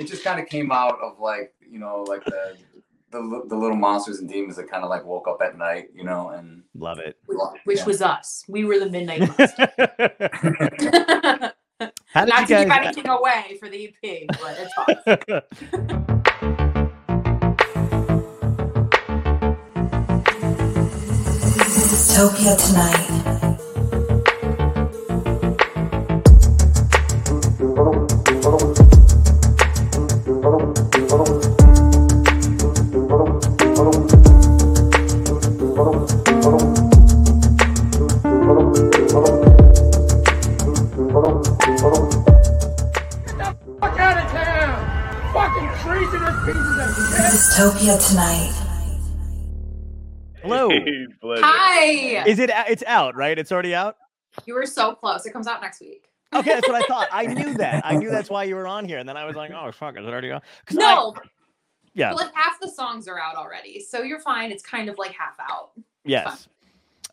it just kind of came out of like you know like the the, the little monsters and demons that kind of like woke up at night, you know, and love it. Which Yeah. was us. We were the midnight monster. How did Not you to give anything away for the EP, but it's fun. Topia tonight. Shit! Topia tonight. Hello. Hi. Is it? It's out, right? It's already out. You were so close. It comes out next week. Okay, that's what I thought. I knew that. I knew that's why you were on here, and then I was like, "Oh fuck, is it already out?" 'Cause I- No, yeah. but like half the songs are out already, so you're fine. It's kind of like half out. Yes.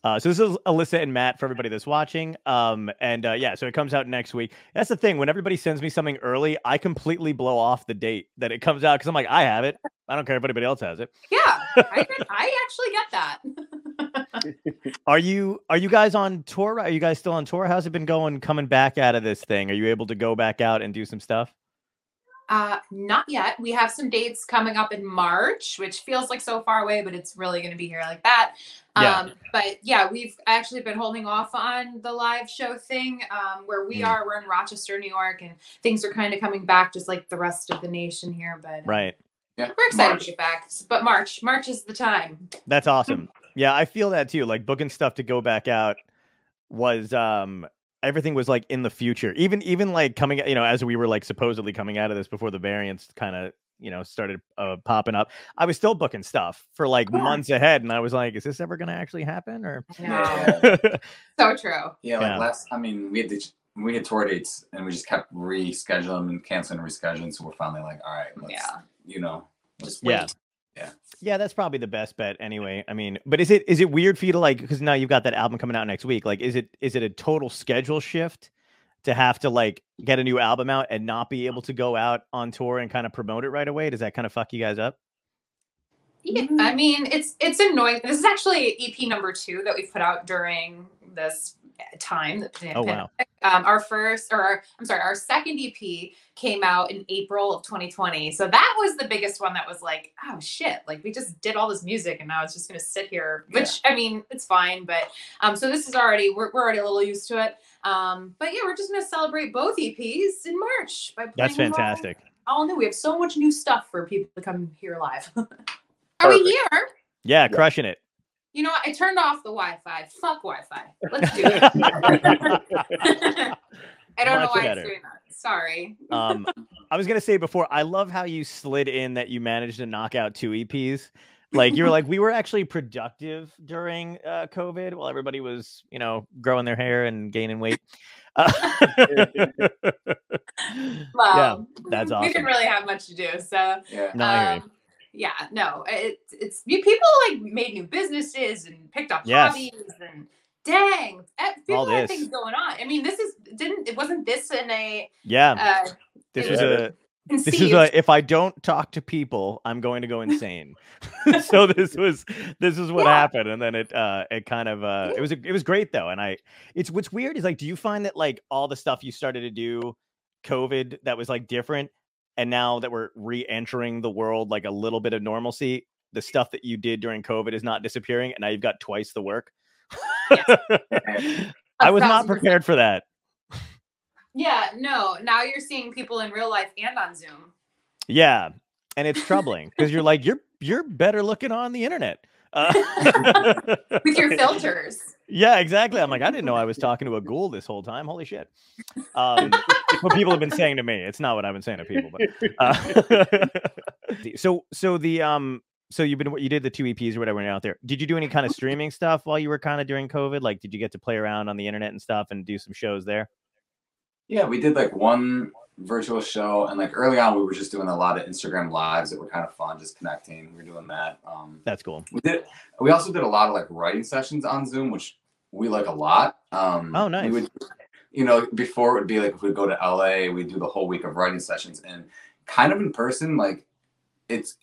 Uh, so this is Alyssa and Matt for everybody that's watching. Um, and uh, yeah, so it comes out next week. That's the thing. When everybody sends me something early, I completely blow off the date that it comes out because I'm like, I have it. I don't care if anybody else has it. Yeah, I, I actually get that. Are you are you guys on tour? Are you guys still on tour? How's it been going coming back out of this thing? Are you able to go back out and do some stuff? Uh, not yet. We have some dates coming up in March, which feels like so far away, but it's really going to be here like that. Yeah. Um, but yeah, we've actually been holding off on the live show thing. Um, where we Mm. are, we're in Rochester, New York, and things are kind of coming back, just like the rest of the nation here. But Right. yeah. we're excited March. to get back. But March, March is the time. That's awesome. Yeah, I feel that too. Like booking stuff to go back out was um everything was like in the future. Even even like coming you know as we were like supposedly coming out of this before the variants kind of you know started uh, popping up. I was still booking stuff for like Sure. months ahead and I was like is this ever going to actually happen or No, so true. Yeah, like Yeah. last. I mean, we had the, we had tour dates, and we just kept rescheduling and canceling and rescheduling. So we're finally like, all right, let's, Yeah. you know, just wait. Yeah. Yeah, Yeah, that's probably the best bet anyway. I mean, but is it is it weird for you to like because now you've got that album coming out next week? Like, is it is it a total schedule shift to have to like get a new album out and not be able to go out on tour and kind of promote it right away? Does that kind of fuck you guys up? Yeah, I mean, it's it's annoying. This is actually EP number two that we've put out during this time. The Oh, wow. Um, our first, or our, I'm sorry, our second EP came out in April of 2020. So that was the biggest one that was like, oh shit, like we just did all this music and now it's just gonna sit here. Which I mean, it's fine, but um, so this is already we're we're already a little used to it. Um, but yeah, we're just gonna celebrate both EPs in March by That's playing them fantastic. All new. We have so much new stuff for people to come here live. Are we here? Yeah, crushing it. You know what? I turned off the Wi-Fi. Fuck Wi-Fi. Let's do it. I don't know why better. it's doing that. Sorry. Um, I was gonna say before, I love how you slid in that you managed to knock out two EPs. Like you were like, we were actually productive during uh, COVID while everybody was, you know, growing their hair and gaining weight. Uh, Well, that's We awesome. didn't really have much to do, so Yeah. no, I hear um, yeah, no, it's it's people like made new businesses and picked up Yes. hobbies and dang, eh, people All have this. things going on. I mean, this is didn't it wasn't this in a Yeah, uh, this it was was a conceived? this is a if I don't talk to people, I'm going to go insane. so this was this is what Yeah. happened, and then it uh it kind of uh it was a, it was great though, and I it's what's weird is like, do you find that like all the stuff you started to do, COVID that was like different, and now that we're re-entering the world like a little bit of normalcy, the stuff that you did during COVID is not disappearing, and now you've got twice the work. I was not thousand percent. prepared for that. Yeah, no. Now you're seeing people in real life and on Zoom. Yeah, and it's troubling because you're like you're you're better looking on the internet. Uh, with your filters. yeah, exactly. I'm like, I didn't know I was talking to a ghoul this whole time. Holy shit! Um, it's what people have been saying to me. It's not what I've been saying to people, but uh, so so the um so you've been what you did the two EPs or whatever out there. Did you do any kind of streaming stuff while you were kind of during COVID? Like, did you get to play around on the internet and stuff and do some shows there? Yeah, we did like one virtual show, and like early on, we were just doing a lot of Instagram lives that were kind of fun, just connecting. We were doing that. Um, That's cool. we did. We also did a lot of like writing sessions on Zoom, which we like a lot. Um, Oh, we nice. would- you know, before it would be like if we'd go to LA, we'd do the whole week of writing sessions, and kind of in person, like it's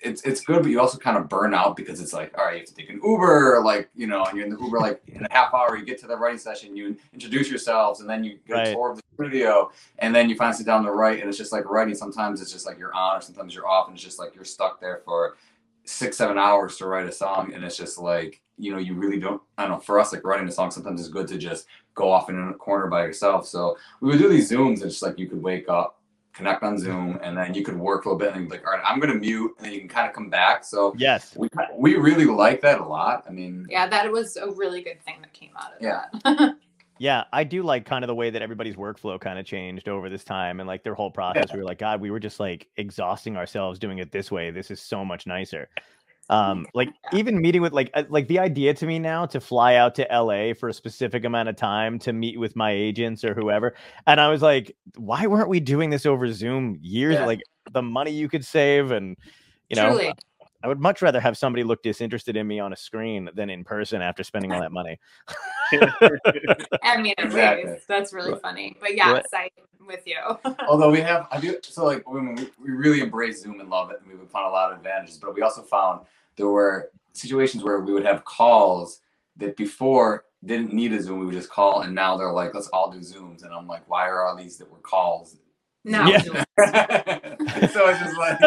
it's it's good, but you also kind of burn out because it's like, all right, you have to take an Uber, like you know, and you're in the Uber like in a half hour. You get to the writing session, you introduce yourselves, and then you get Right. a tour of the studio, and then you finally sit down to write, and it's just like writing. Sometimes it's just like you're on, or sometimes you're off, and it's just like you're stuck there for six, seven hours to write a song, and it's just like you know, you really don't. I don't know. For us, like writing a song, sometimes it's good to just go off in a corner by yourself. So we would do these zooms, and it's just like you could wake up, connect on Zoom, and then you could work a little bit, and be like, all right, I'm gonna mute, and then you can kind of come back. So Yes. we we really like that a lot. I mean, Yeah, that was a really good thing that came out of Yeah. that. Yeah, I do like kind of the way that everybody's workflow kind of changed over this time and like their whole process. We were like, God, we were just like exhausting ourselves doing it this way. This is so much nicer. Um, like even meeting with like uh, like the idea to me now to fly out to LA for a specific amount of time to meet with my agents or whoever. And I was like, why weren't we doing this over Zoom years? Yeah. Like the money you could save and you know, Truly. I would much rather have somebody look disinterested in me on a screen than in person after spending all that money. I mean, it Exactly. is. That's really Right. funny. But yes, Right. I'm with you. although we have, I do so like we, we really embrace Zoom and love it, and we would find a lot of advantages. But we also found there were situations where we would have calls that before didn't need a Zoom. We would just call, and now they're like, let's all do Zooms, and I'm like, why are all these that were calls? No. Yeah. so it's just like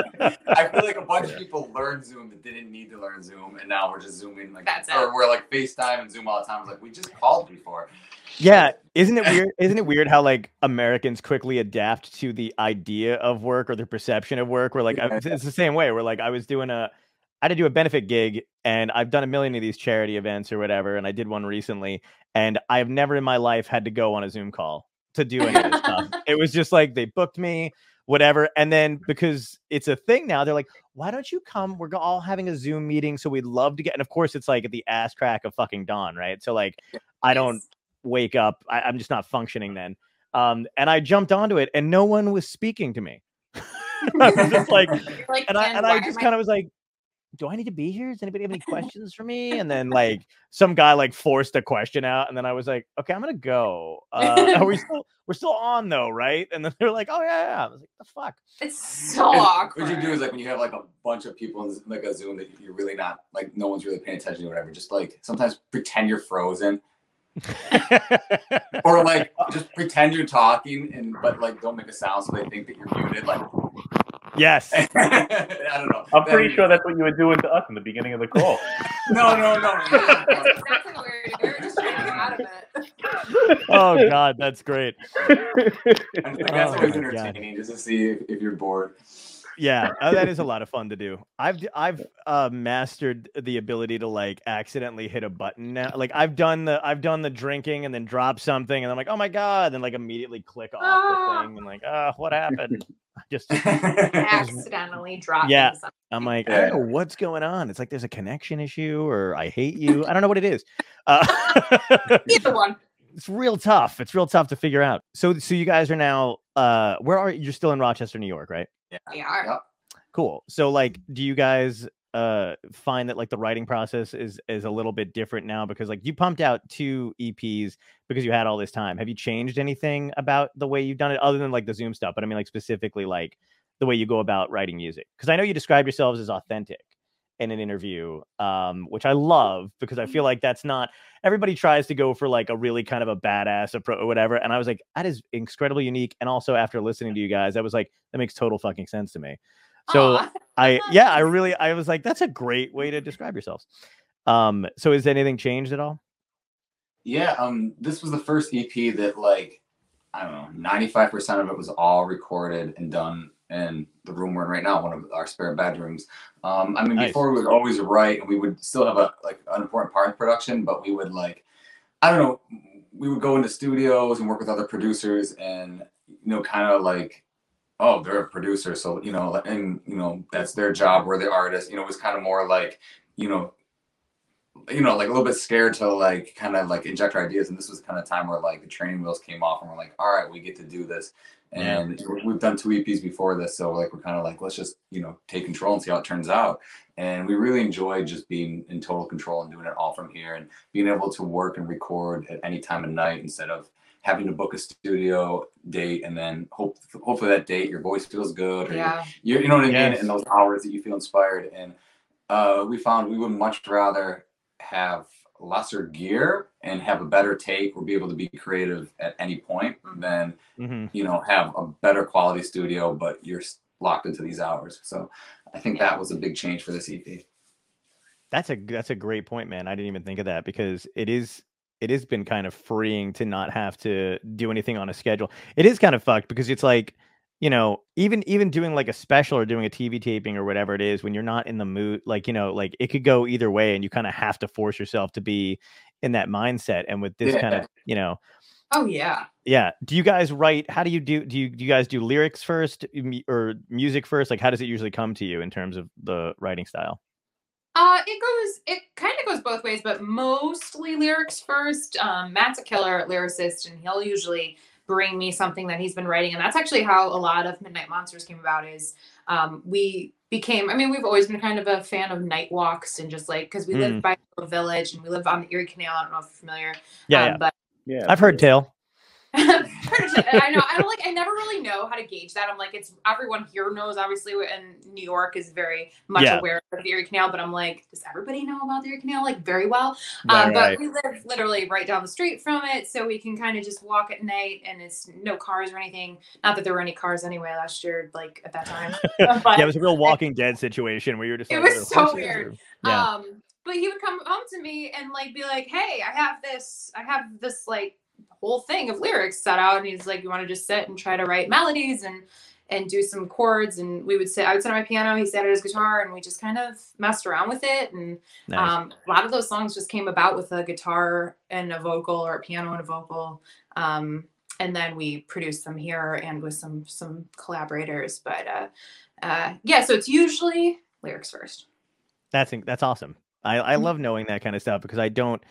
I feel like a bunch of people learned Zoom that didn't need to learn Zoom, and now we're just zooming like, That's it. or we're like FaceTime and Zoom all the time. It's like we just called before. Yeah, isn't it weird? Isn't it weird how like Americans quickly adapt to the idea of work or the perception of work? We're like, I- Yeah. it's the same way. We're like, I was doing a, I had to do a benefit gig, and I've done a million of these charity events or whatever, and I did one recently, and I have never in my life had to go on a Zoom call to do any of this stuff. It was just like they booked me, whatever, and then because it's a thing now, they're like, why don't you come? We're all having a Zoom meeting, so we'd love to get. And of course, it's like at the ass crack of fucking dawn, right? So like, I don't wake up. I, I'm just not functioning then. Um, and I jumped onto it, and no one was speaking to me. I was just like, like, and I and I just kind of was like, "Do I need to be here? Does anybody have any questions for me?" And then like some guy like forced a question out, and then I was like, "Okay, I'm gonna go. Uh, are we still we're still on though, right?" And then they're like, "Oh yeah, yeah." I was like, "The fuck." It's so And awkward. What you do is like when you have like a bunch of people in like a Zoom that you're really not like no one's really paying attention to whatever. Just like sometimes pretend you're frozen, or like just pretend you're talking and but like don't make a sound so they think that you're muted. Like yes. I don't know. I'm pretty Then- sure that's what you were doing to us in the beginning of the call. No, no, no. That's exactly what we were doing. We were just trying to get out of it. Oh god, that's great. I think that's Oh always my God. entertaining just to see if, if you're bored. yeah uh, that is a lot of fun to do i've d- i've uh mastered the ability to like accidentally hit a button now like i've done the i've done the drinking and then drop something and i'm like oh my god then like immediately click off Ah. the thing and like ah what happened I just Accidentally dropping Yeah. something. i'm like i don't know what's going on. It's like there's a connection issue or i hate you. I don't know what it is. Uh Either one. it's real tough. It's real tough to figure out. So so you guys are now uh where are you? You're still in rochester new york right? Yeah, We are. Cool. So like do you guys uh find that like the writing process is is a little bit different now because like you pumped out two eps because you had all this time. Have you changed anything about the way you've done it other than like the zoom stuff? But i mean like specifically like the way you go about writing music. Because i know you describe yourselves as authentic in an interview um which i love because i feel like that's not everybody tries to go for like a really kind of a badass approach or whatever and i was like that is incredibly unique and also after listening to you guys i was like that makes total fucking sense to me so Aw. I yeah, I really I was like, that's a great way to describe yourselves. Um, so has anything changed at all? Yeah, um, this was the first EP that like I don't know, ninety five percent of it was all recorded and done in the room we're in right now, one of our spare bedrooms. Um, I mean, Nice. before we would always write, and we would still have a like an important part in production, but we would like, I don't know, we would go into studios and work with other producers, and you know, kind of like, oh, they're a producer, so you know, and you know, that's their job. We're the artist. You know, it was kind of more like, you know, you know, like a little bit scared to like kind of like inject our ideas. And this was kind of time where like the training wheels came off and we're like, all right, we get to do this. Yeah. And we've done two EPs before this. So like, we're kind of like, let's just, you know, take control and see how it turns out. And we really enjoyed just being in total control and doing it all from here and being able to work and record at any time of night instead of having to book a studio date and then hope hopefully that date your voice feels good or Yeah. you you know what I mean Yes. in those hours that you feel inspired and uh, we found we would much rather have lesser gear and have a better take or be able to be creative at any point Mhm. than hmm you know have a better quality studio but you're locked into these hours so i think that was a big change for this ep That's a that's a great point, man. I didn't even think of that because it is it has been kind of freeing to not have to do anything on a schedule. It is kind of fucked because it's like, you know, even even doing like a special or doing a TV taping or whatever it is when you're not in the mood, like, you know, like it could go either way and you kind of have to force yourself to be in that mindset. And with this kind of, you know, Oh yeah. yeah. Do you guys write? How do you do? Do you do you guys do lyrics first or music first? Like, how does it usually come to you in terms of the writing style? Uh, it goes. It kind of goes both ways, but mostly lyrics first. Um, Matt's a killer lyricist, and he'll usually bring me something that he's been writing, and that's actually how a lot of Midnight Monsters came about. Is um, we became. I mean, we've always been kind of a fan of night walks and just like because we Mm. live by a village and we live on the Erie Canal. I don't know if you're familiar. Yeah, um, yeah. but Yeah, I've heard tale. I know. I don't like. I never really know how to gauge that. I'm like, it's everyone here knows, obviously, and New York is very much Yeah. aware of the Erie Canal. But I'm like, does everybody know about the Erie Canal like very well? Right, um, right. but we live literally right down the street from it, so we can kind of just walk at night, and it's no cars or anything. Not that there were any cars anyway last year, like at that time. but yeah, it was a real Walking Dead situation where you're just It like, was so weird. or-" Yeah, Um, but he would come home to me and like be like, "Hey, I have this, I have this like whole thing of lyrics set out," and he's like, "You want to just sit and try to write melodies and and do some chords?" And we would sit. I would sit on my piano. He sat at his guitar, and we just kind of messed around with it. And nice. um, a lot of those songs just came about with a guitar and a vocal, or a piano and a vocal. Um, and then we produced them here and with some some collaborators. But uh, uh, yeah, so it's usually lyrics first. that's that's awesome. I I Mhm. love knowing that kind of stuff because I don't.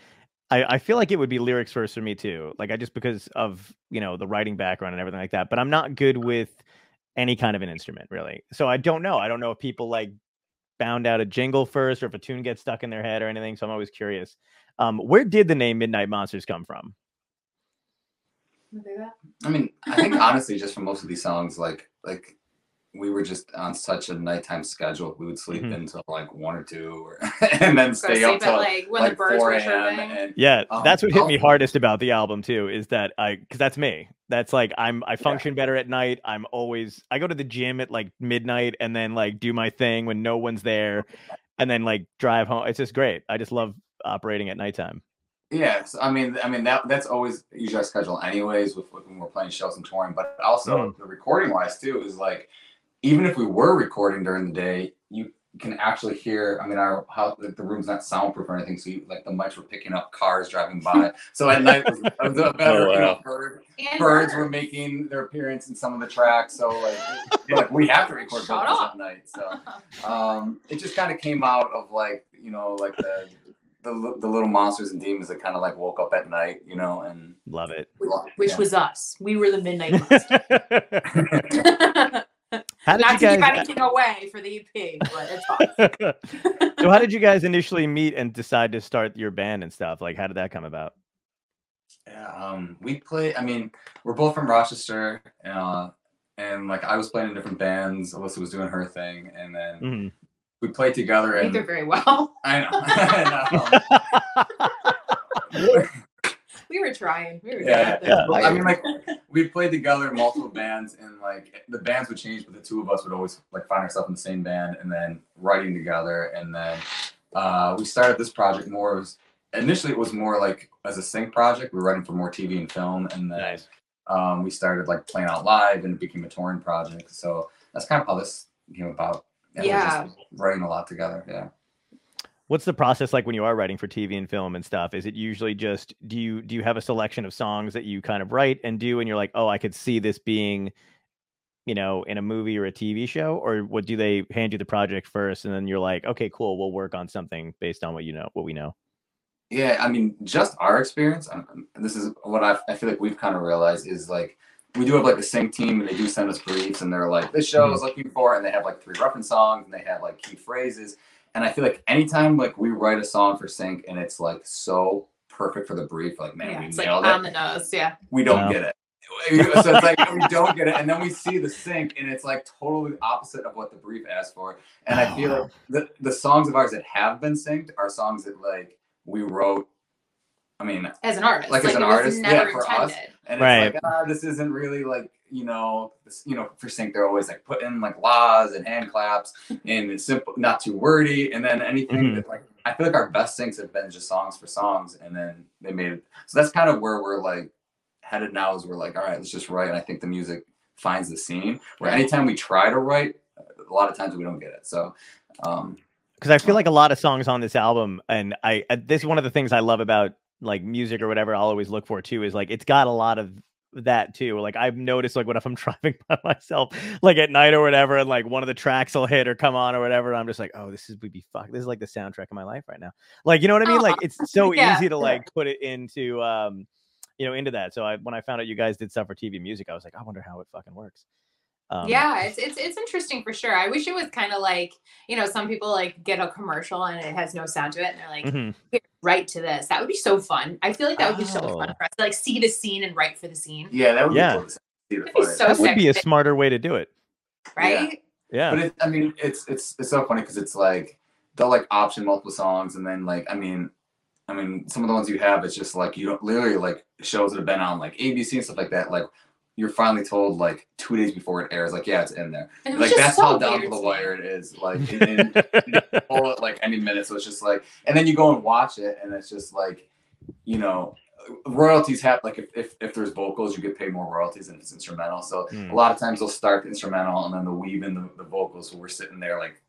I, I feel like it would be lyrics first for me too. Like I just because of you know the writing background and everything like that. But I'm not good with any kind of an instrument really. So I don't know. I don't know if people like bound out a jingle first or if a tune gets stuck in their head or anything. So I'm always curious. Um, where did the name Midnight Monsters come from? i mean i think honestly just for most of these songs like like we were just on such a nighttime schedule we would sleep Mhm. until like one or two or, and then Go stay sleep up till like when like the birds 4 were a.m. chirping. Yeah, Um, that's what hit me hardest about the album too. Is that I because that's me. That's like I'm I function better at night. I'm always I go to the gym at like midnight and then like do my thing when no one's there, and then like drive home. It's just great. I just love operating at nighttime. Yes, I mean, I mean that that's always usually our schedule, anyways, with, with when we're playing shows and touring. But also Mm. the recording wise too is like, even if we were recording during the day, you can actually hear. I mean, our how like, the room's not soundproof or anything, so you, like the mics were picking up cars driving by. so at night, was, was a better. Oh, you know, bird- birds birds. were making their appearance in some of the tracks, so like, like we have to record Shut vocals up. at night. So um, it just kind of came out of like you know like the the, the little monsters and demons that kind of like woke up at night, you know, and Love it. which yeah. was us. We were the midnight monsters. how did Not you to give guys? anything away for the EP, but it's us. so how did you guys initially meet and decide to start your band and stuff? Like how did that come about? yeah, um, we play. I mean, we're both from Rochester, uh, and like I was playing in different bands. Alyssa was doing her thing, and then Mhm. we played together. And Neither very well. I know. I know. We were trying. We were Yeah, doing yeah. thing. I mean, like we played together in multiple bands, and like the bands would change, but the two of us would always like find ourselves in the same band, and then writing together, and then uh, we started this project more as initially it was more like as a sync project. We were writing for more TV and film, and then Nice. um, we started like playing out live, and it became a touring project. So that's kind of how this came about. we're Yeah. just writing a lot together. Yeah. What's the process like when you are writing for TV and film and stuff? Is it usually just do you do you have a selection of songs that you kind of write and do and you're like, "Oh, I could see this being you know, in a movie or a TV show or what do they hand you the project first and then you're like, "Okay, cool, we'll work on something based on what you know, what we know." Yeah, I mean, just our experience. um, This is what I, I feel like we've kind of realized is like we do have like the sync team, and they do send us briefs, and they're like, "This show is looking for," and they have like three reference songs, and they have like key phrases. And I feel like anytime like we write a song for sync, and it's like so perfect for the brief. Like, man, Yeah, we it's like nailed on the nose. Yeah. We don't Wow. get it. so it's like we don't get it, and then we see the sync, and it's like totally opposite of what the brief asked for. And I Oh, feel wow. like the the songs of ours that have been synced are songs that like we wrote. I mean, As an artist. Like as an it was artist, yeah, never for us. and Right. it's like ah, this isn't really like you know you know for sync they're always like put in like laws and hand claps and it's simple not too wordy. And then anything Mhm. that like i feel like our best syncs have been just songs for songs and then they made it. So that's kind of where we're like headed now is we're like all right let's just write. And i think the music finds the scene where anytime we try to write a lot of times we don't get it. So um because I feel like a lot of songs on this album, and I uh, this is one of the things I love about like music or whatever. I'll always look for too is like it's got a lot of that too. Like I've noticed like when if I'm driving by myself, like at night or whatever, and like one of the tracks will hit or come on or whatever, I'm just like, oh, this is would be fuck. This is like the soundtrack of my life right now. Like you know what I mean? Like it's so Yeah, easy to like put it into um you know into that. So I when I found out you guys did stuff for TV music, I was like, I wonder how it fucking works. Um, yeah, it's, it's it's interesting for sure. I wish it was kind of like you know some people like get a commercial and it has no sound to it and they're like mhm. "Here, write to this. That would be so fun. I feel like that would be so Oh. fun for us to like see the scene and write for the scene, yeah that would Yeah. be cool to see the That'd be so That would be a smarter way to do it. right? Yeah. But it, I mean, it's it's it's so funny because it's like they'll like option multiple songs, and then like I mean, I mean some of the ones you have, it's just like you don't literally like shows that have been on like ABC and stuff like that. Like you're finally told like two days before it airs, like yeah, it's in there. It was Like just that's so how down weird to the wire it is. Like in, and you pull it like any minute, so it's just like, and then you go and watch it, and it's just like, you know. Royalties have like if, if if there's vocals, you get paid more royalties than if it's instrumental. So Mm. a lot of times they'll start the instrumental and then they'll weave in the, the vocals. So we're sitting there like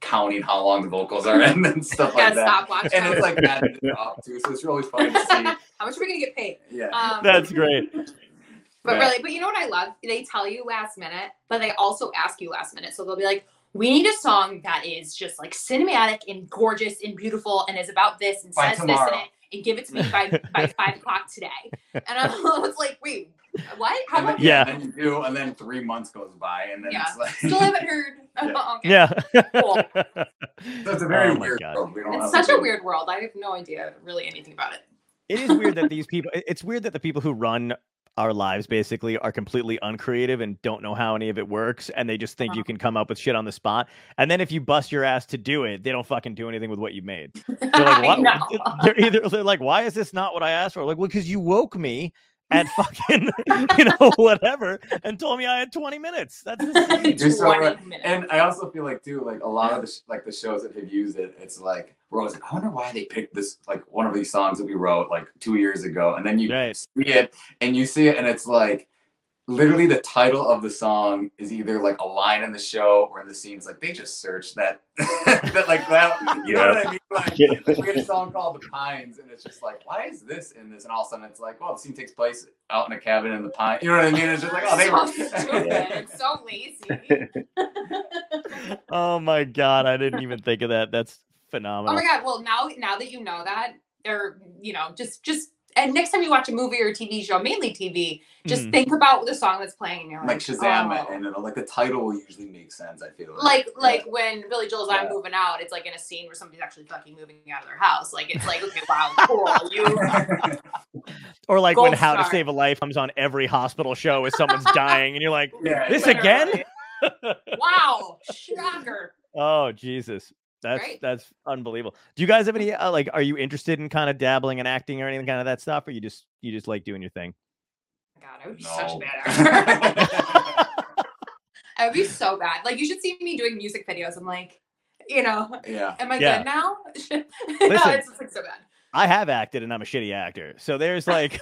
counting how long the vocals are and then stuff like that. stop watching. And it's like added up too. So it's really funny to see. How much are we gonna get paid? Yeah. Um, That's great. But Yeah. really, but you know what I love? They tell you last minute, but they also ask you last minute. So they'll be like, "We need a song that is just like cinematic and gorgeous and beautiful and is about this and By says this in it and give it to me by by five o'clock today." And I was like, "Wait, what? How about Yeah. And then you do, and then three months goes by, and then Yeah. it's like still haven't heard?" Yeah. okay. Yeah. Cool. so it's a very Oh weird God. world. We don't It's have such a weird world. I have no idea really anything about it. it is weird that these people it's weird that the people who run our lives basically are completely uncreative and don't know how any of it works and they just think you Uh-huh. can come up with shit on the spot and then if you bust your ass to do it they don't fucking do anything with what you made. They're like what they're either they're like why is this not what i asked for? Like well because you woke me at fucking you know whatever and told me i had 20 minutes that's insane. So 20 right. minutes. And I also feel like too, like a lot of the sh- like the shows that have used it, it's like we're always like, I wonder why they picked this like one of these songs that we wrote like two years ago, and then you Right. see it and you see it, and it's like literally the title of the song is either like a line in the show or in the scenes. Like they just searched that, that like that. You know what I mean? Like Yeah. we had a song called The Pines, and it's just like, why is this in this? And all of a sudden, it's like, well, the scene takes place out in a cabin in the pine. You know what I mean? It's just like, oh, they so were. It's so lazy. oh my god i didn't even think of that that's phenomenal. Oh my god! Well, now now that you know that, or you know, just just and next time you watch a movie or a TV show, mainly TV, just Mhm. think about the song that's playing, and you're like like, Shazam oh. and it'll, like the title will usually make sense. I feel like Yeah. like when Billy Joel's "I'm Moving Out," it's like in a scene where somebody's actually fucking moving out of their house. Like it's like, okay, wow, cool. You Or like when Gold How to. Save a Life comes on every hospital show as someone's dying, and you're like, yeah, this yeah. again? wow, shocker. oh Jesus, that's Right? that's unbelievable. Do you guys have any uh, like? Are you interested in kind of dabbling in acting or anything kind of that stuff, or you just you just like doing your thing? God, I would be such a bad actor. I would be so bad. Like you should see me doing music videos. I'm like, you know, yeah. am I Yeah. good now? no, Listen. it's just like so bad. I have acted, and I'm a shitty actor, so there's like.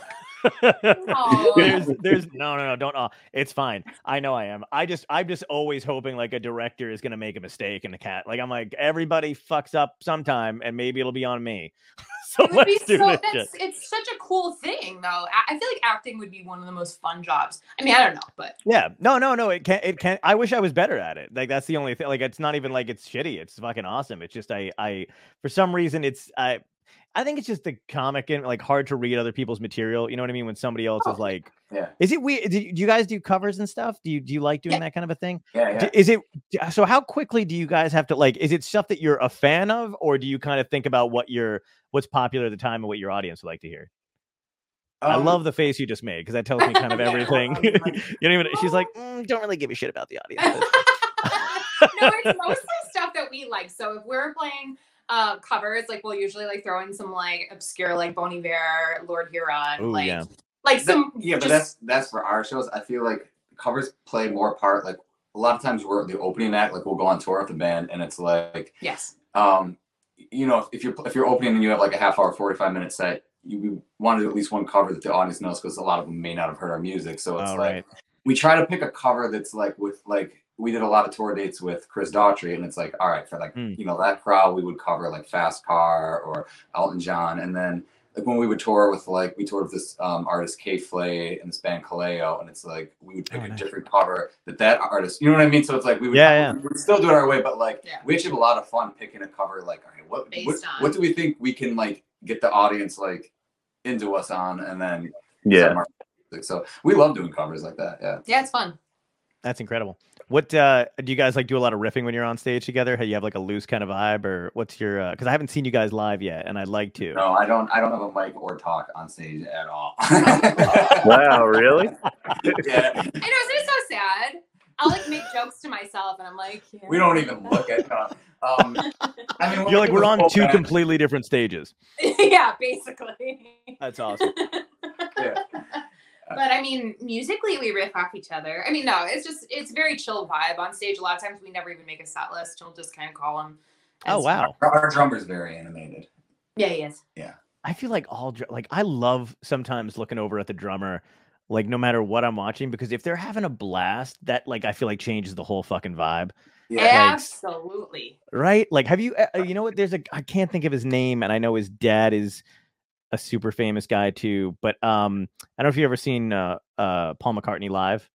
Aw. there's there's no no no don't uh, it's fine i know i am i just i'm just always hoping like a director is gonna make a mistake in the cat like i'm like everybody fucks up sometime and maybe it'll be on me so It would be let's do so, this shit. it's such a cool thing, though. I, I feel like acting would be one of the most fun jobs. I mean, I don't know, but Yeah, no, no, no. It can't. it can't. I wish I was better at it. Like that's the only thing. Like it's not even like it's shitty. It's fucking awesome. It's just I, I, for some reason, it's I, I think it's just the comic and like hard to read other people's material. You know what I mean? When somebody else Oh, is like, Yeah. is it weird? Do you, guys do covers and stuff? Do you do you like doing Yeah. that kind of a thing? Yeah, yeah. Is it so? How quickly do you guys have to like? Is it stuff that you're a fan of, or do you kind of think about what your what's popular at the time and what your audience would like to hear? I Um, love the face you just made because that tells me kind of everything. you don't even. She's like, "Mm, don't really give a shit about the audience. no, it's mostly stuff that we like. So if we're playing uh covers, like we'll usually like throw in some like obscure like Bon Iver, Lord Huron, Ooh, like yeah. like That- some yeah, but that's that's for our shows. I feel like covers play more part. Like a lot of times we're the opening act. Like we'll go on tour with the band, and it's like, yes. um, you know, if you're if you're opening and you have like a half hour, forty five minute set, you we wanted at least one cover that the audience knows because a lot of them may not have heard our music. So it's All like right. we try to pick a cover that's like with like we did a lot of tour dates with Chris Daughtry, and it's like all right for like Mm. you know that crowd we would cover like Fast Car or Elton John, and then like when we would tour with like we toured with this um, artist K Flay and this band Kaleo, and it's like we would pick Oh, a nice. different cover that that artist, you know what I mean? So it's like we would Yeah, yeah. we would still do it our way, but like Yeah. we actually have a lot of fun picking a cover. Like all right, what what, on- what do we think we can like get the audience like into us on, and then Yeah. some our music. So we love doing covers like that. Yeah. Yeah, it's fun. That's incredible. What uh do you guys like do a lot of riffing when you're on stage together? How you have like a loose kind of vibe or what's your uh because I haven't seen you guys live yet and I'd like to. No, I don't. I don't have a mic or talk on stage at all. Wow, really? yeah, I know, isn't it so sad? I'll like make jokes to myself and I'm like, we don't even look at. Uh, um, I mean, You're like we're on two completely different stages. yeah, basically. That's awesome. Yeah. But I mean, musically we riff off each other. I mean, no, it's just it's very chill vibe on stage. A lot of times we never even make a set list. We'll just kind of call them. Oh wow. Our, our drummer's very animated. Yeah, he is. Yeah. I feel like all like I love sometimes looking over at the drummer, like no matter what I'm watching, because if they're having a blast, that like I feel like changes the whole fucking vibe, Yeah. Absolutely. right? Like, have you, uh, you know what? There's a I can't think of his name, and I know his dad is a super famous guy too. But um, I don't know if you've ever seen uh uh Paul McCartney live.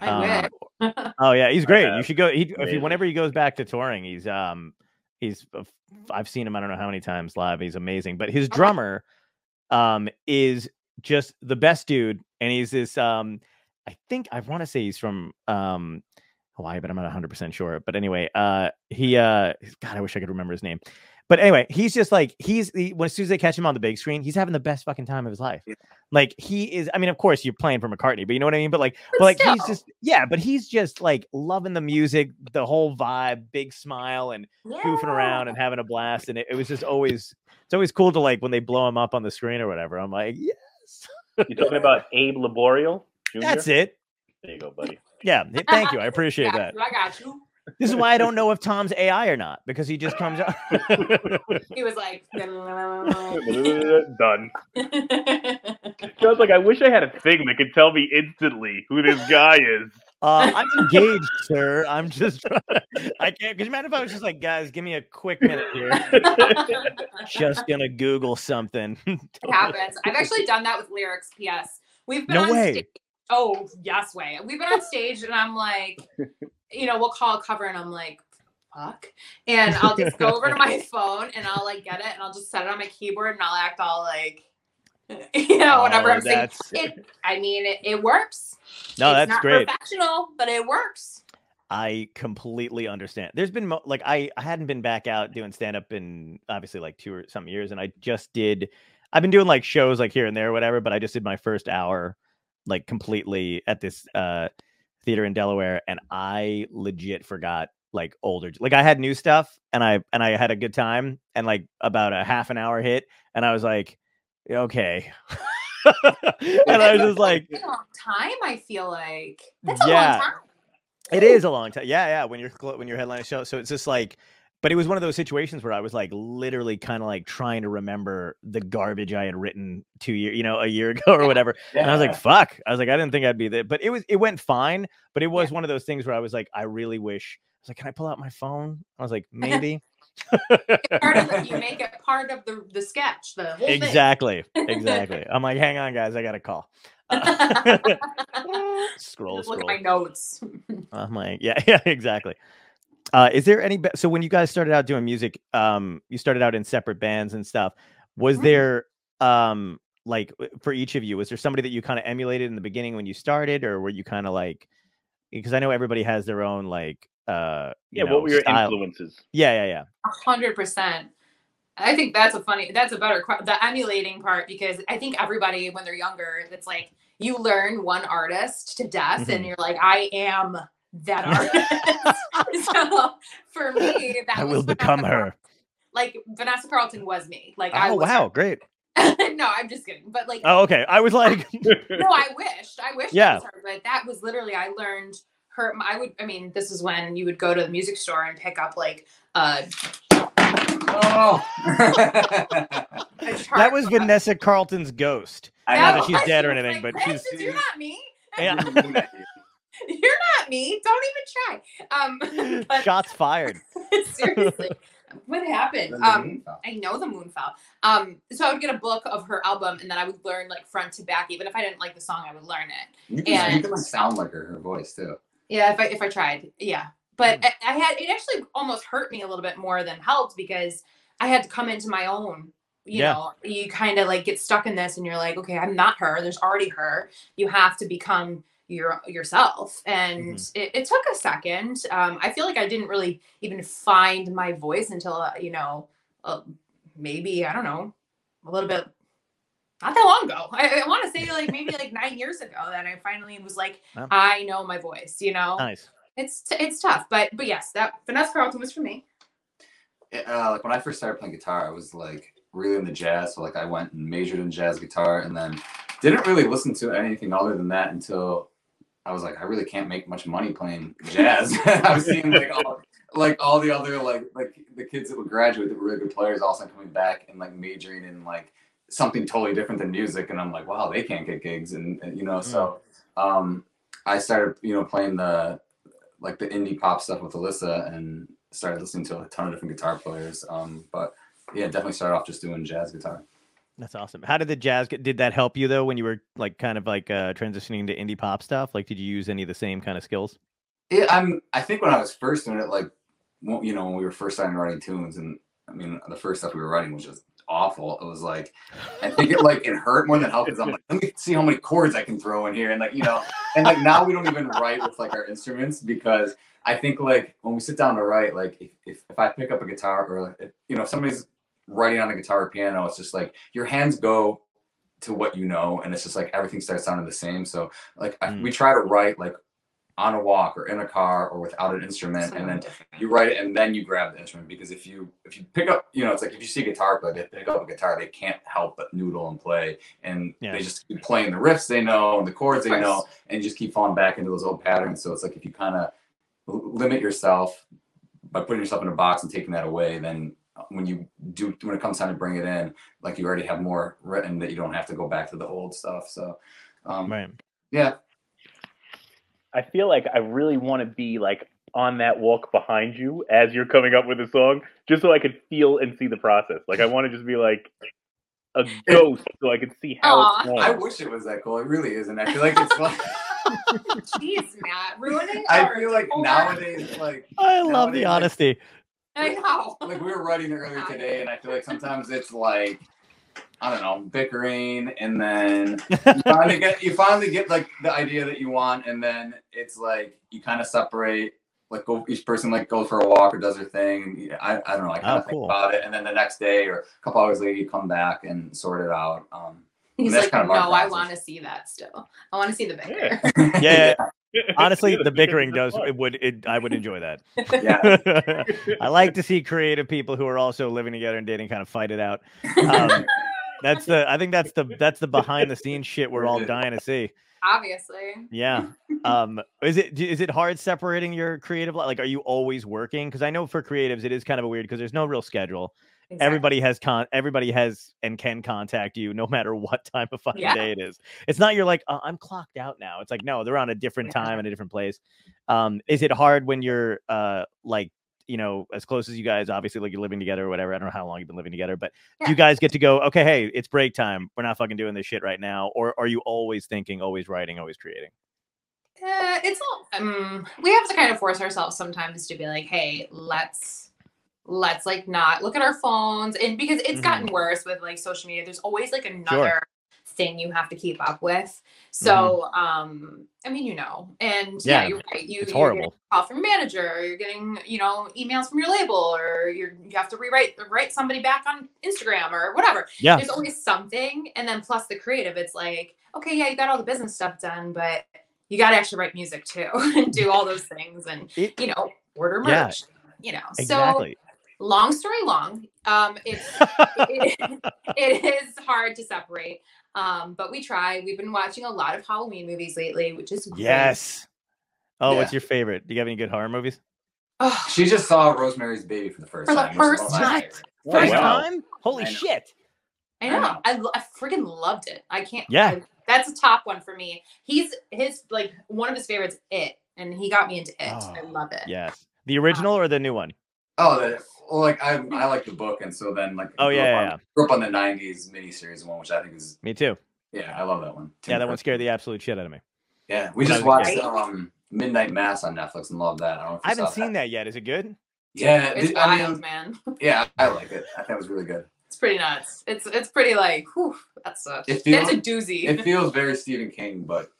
I Um. Oh yeah, he's great. You should go. He, if he, whenever he goes back to touring, he's um, he's uh, I've seen him. I don't know how many times live. He's amazing. But his drummer, um, is just the best dude, and he's this um, I think I want to say he's from um, Hawaii, but I'm not 100 percent sure. But anyway, uh, he uh, God, I wish I could remember his name. But anyway, he's just like he's he, when as soon as they catch him on the big screen, he's having the best fucking time of his life. Yeah. Like he is. I mean, of course, you're playing for McCartney, but you know what I mean. But like, But but like he's just yeah, but he's just like loving the music, the whole vibe, big smile, and goofing around and having a blast. And it, it was just always it's always cool to like when they blow him up on the screen or whatever. I'm like, yes, You talking about Abe Laboriel Jr.? that's it. There you go, buddy. Yeah, thank you. I appreciate Got that. you, I got you. This is why I don't know if Tom's AI or not because he just comes out. He was like, Done. Sounds like I wish I had a thing that could tell me instantly who this guy is. Uh, I'm engaged, sir. I'm just trying. I can't. Could you imagine if I was just like, guys, give me a quick minute here. Just gonna Google something. it happens. I've actually done that with lyrics. P.S. We've been No on way. stage. Oh yes, way. We've been on stage, and I'm like, you know, we'll call a cover, and I'm like, fuck, and I'll just go over to my phone, and I'll like get it, and I'll just set it on my keyboard, and I'll act all like, you know, whatever Oh, I'm saying. It, I mean, it, it works. No, it's that's not great. Professional, but it works. I completely understand. There's been mo- like I, I hadn't been back out doing stand up in obviously like two or some years, and I just did. I've been doing like shows like here and there, or whatever, but I just did my first hour like completely at this uh theater in Delaware, and I legit forgot like older like I had new stuff and I and I had a good time and like about a half an hour hit and I was like okay and I was just like a long time. I feel like that's a Yeah. long time. It is a long time. Yeah, yeah. When you're when you're headlining a show, so it's just like, but it was one of those situations where I was like literally kind of like trying to remember the garbage I had written two year, you know, a year ago or whatever. And I was like, fuck. I was like, I didn't think I'd be there, but it was it went fine. But it was one of those things where I was like, I really wish. I was like, can I pull out my phone? I was like, maybe. Part of you make it part of the the sketch. The whole thing. exactly, exactly. I'm like, hang on, guys, I got a call. Uh, scroll, Just look scroll. at my notes. I'm like, yeah, yeah, exactly. Uh, is there any? So when you guys started out doing music, um, you started out in separate bands and stuff. Was Mhm. there, um, like for each of you, was there somebody that you kind of emulated in the beginning when you started, or were you kind of like? Because I know everybody has their own like, uh, Yeah, know, what were your style. influences? Yeah, yeah, yeah. A hundred percent. I think that's a funny. That's a better que- the emulating part because I think everybody when they're younger, it's like you learn one artist to death, and Mhm. you're like, I am that artist. so for me, that I was will Vanessa become her. Carlton. Like Vanessa Carlton was me. Like Oh was wow, great. no, I'm just kidding. But like, Oh okay. I was like, no, I wished. I wished Yeah. that was her, but that was literally I learned her. I would. I mean, this is when you would go to the music store and pick up like uh, Oh. that was Vanessa Carlton's ghost. I Not know. that she's dead or anything, like, but she's- you're not me. Yeah. You're not me. Don't even try. Um, but Shots fired. seriously, what happened? Um, I know the moon fell. Um, so I would get a book of her album, and then I would learn like front to back. Even if I didn't like the song, I would learn it. you, can, you can like, sound like her, her voice too. Yeah, if I if I tried, yeah. But I, I had it actually almost hurt me a little bit more than helped because I had to come into my own. You Yeah. know, you kind of like get stuck in this, and you're like, okay, I'm not her. There's already her. You have to become your yourself, and it, it took a second. Um, I feel like I didn't really even find my voice until uh, you know, uh, maybe I don't know, a little bit. Not that long ago. I, I want to say like maybe like nine years ago that I finally was like, Wow. I know my voice. You know, Nice. it's t- it's tough, but but yes, that Vanessa Carlton was for me. It, uh, like when I first started playing guitar, I was like really into jazz. So like I went and majored in jazz guitar, and then didn't really listen to anything other than that until I was like, I really can't make much money playing jazz. I was seeing like all, like all the other like like the kids that would graduate that were really good players all of a sudden coming back and like majoring in like something totally different than music, and I'm like, wow, they can't get gigs, and, and, you know, so um, I started you know playing the like the indie pop stuff with Alyssa and started listening to a ton of different guitar players. Um, but yeah, definitely started off just doing jazz guitar. That's awesome. How did the jazz get, did that help you though when you were like kind of like uh transitioning to indie pop stuff? Like did you use any of the same kind of skills? Yeah, I'm. I think when I was first doing it, like, you know, when we were first starting writing tunes, and I mean, the first stuff we were writing was just awful. It was like, I think it like it hurt more than helped because I'm like, let me see how many chords I can throw in here, and like, you know, and like now we don't even write with like our instruments because I think like when we sit down to write, like if if, I pick up a guitar or if, you know, if somebody's writing on a guitar or piano, it's just like your hands go to what you know, and it's just like everything starts sounding the same. So like I, Mm. we try to write like on a walk or in a car or without an instrument, and then you write it and then you grab the instrument because if you if you pick up you know it's like if you see a guitar player they pick up a guitar they can't help but noodle and play and Yeah. they just keep playing the riffs they know and the chords Of they know and you just keep falling back into those old patterns so it's like if you kind of limit yourself by putting yourself in a box and taking that away then when you do when it comes time to bring it in like you already have more written that you don't have to go back to the old stuff so um, Right. yeah I feel like I really want to be like on that walk behind you as you're coming up with a song, just so I could feel and see the process. Like I want to just be like a ghost, so I could see how Aw. it's going. I wish it was that cool. It really isn't. I feel like it's fun. Jeez, Matt, ruining. I feel like whole- nowadays, like I love Nowadays, the like- honesty. I know. like we were writing earlier today, and I feel like sometimes it's like I don't know, bickering, and then you finally get you finally get like the idea that you want, and then it's like you kind of separate. Like go, each person like goes for a walk or does their thing. And I, I don't know. I kind Oh, of think cool. about it, and then the next day or a couple hours later, you come back and sort it out. Um, He's like, kind of no, I want to see that still. I want to see the bicker. Yeah. Honestly, the bickering does it would it I would enjoy that. yeah. I like to see creative people who are also living together and dating kind of fight it out. Um, that's the I think that's the that's the behind the scenes shit we're all dying to see. Obviously. Yeah. Um is it is it hard separating your creative li- like are you always working because I know for creatives it is kind of a weird because there's no real schedule. Exactly. Everybody has con everybody has and can contact you no matter what time of fucking Yeah. day it is. It's not you're like "Uh, I'm clocked out now. It's like no, they're on a different Yeah. time and a different place. Um is it hard when you're uh like you know, as close as you guys, obviously, like you're living together or whatever. I don't know how long you've been living together, but Yeah. you guys get to go, okay, hey, it's break time. We're not fucking doing this shit right now. Or are you always thinking, always writing, always creating? Eh, it's all um, we have to kind of force ourselves sometimes to be like, hey, let's let's like not look at our phones and because it's gotten worse with like social media. There's always like another thing you have to keep up with. So um I mean you know and yeah, Yeah, you're right. You it's you're getting horrible. a call from manager, or you're getting, you know, emails from your label, or you're you have to rewrite write somebody back on Instagram or whatever Yeah. there's always something and then plus the creative it's like okay yeah you got all the business stuff done but you got to actually write music too and do all those things and It- you know order Yeah. merch you know Exactly. so long story long um it's it, it is hard to separate um but we try we've been watching a lot of halloween movies lately which is great. yes. Oh, what's your favorite? Do you have any good horror movies? oh, She just saw Rosemary's Baby for the first For the time. which first one of my time. First wow. time? Holy I shit. I I know. know. I, I freaking loved it. I can't. Yeah. I- that's a top one for me. He's his like one of his favorites. It and he got me into it. I Oh, love it. Yes. The original or the new one? Oh, the, well, like I, I like the book, and so then like Oh, grew yeah, up yeah, on, yeah. grew up on the '90s miniseries one, which I think is Me too. yeah, I love that one. Tim Yeah, that one scared the absolute shit out of me. Yeah, we when just watched kid. um Midnight Mass on Netflix and loved that. I, don't know if you I haven't saw seen that yet. Is it good? Yeah, It's th- I wild, mean, man. yeah, I like it. I thought it was really good. It's pretty nuts. It's it's pretty like, whew, that's a It that's a feels- doozy. It feels very Stephen King, but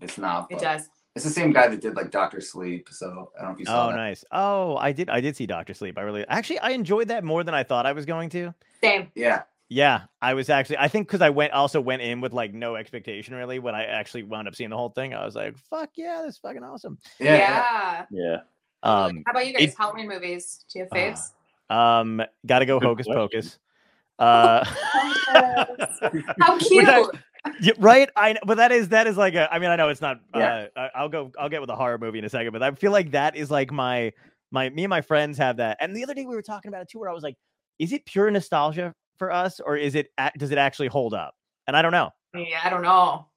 it's not. It does. It's the same guy that did like Doctor Sleep. So I don't know if you saw Oh, that. nice. Oh, I did. I did see Doctor Sleep. I really, actually, I enjoyed that more than I thought I was going to. Same. Yeah, Yeah, I was actually. I think because I went also went in with like no expectation really. When I actually wound up seeing the whole thing, I was like, "Fuck yeah, this is fucking awesome." yeah, Yeah. yeah. Yeah. Um, How about you guys? it- Halloween movies? Do you have Ah, faves? um, gotta go Good Hocus question. Pocus. Uh, How Which cute. I- Yeah, right. I know, but that is that is like a. I mean, I know it's not. Yeah. Uh, I'll go. I'll get with a horror movie in a second, but I feel like that is like my my me and my friends have that. And the other day we were talking about it too, where I was like, is it pure nostalgia for us, or is it does it actually hold up? And I don't know. yeah, I don't know.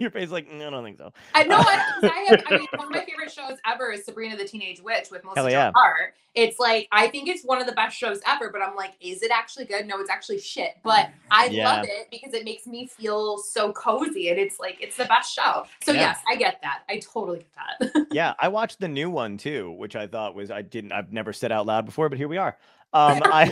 Your face like, "Mm, I don't think so. I know. I, I, have, I mean, one of my favorite shows ever is Sabrina the Teenage Witch with Melissa Hell yeah. Hart. It's like I think it's one of the best shows ever, but I'm like, is it actually good? No, it's actually shit. But I Yeah. love it because it makes me feel so cozy, and it's like it's the best show. So Yeah. yes, I get that. I totally get that. Yeah, I watched the new one too, which I thought was I didn't I've never said out loud before, but here we are. Um, I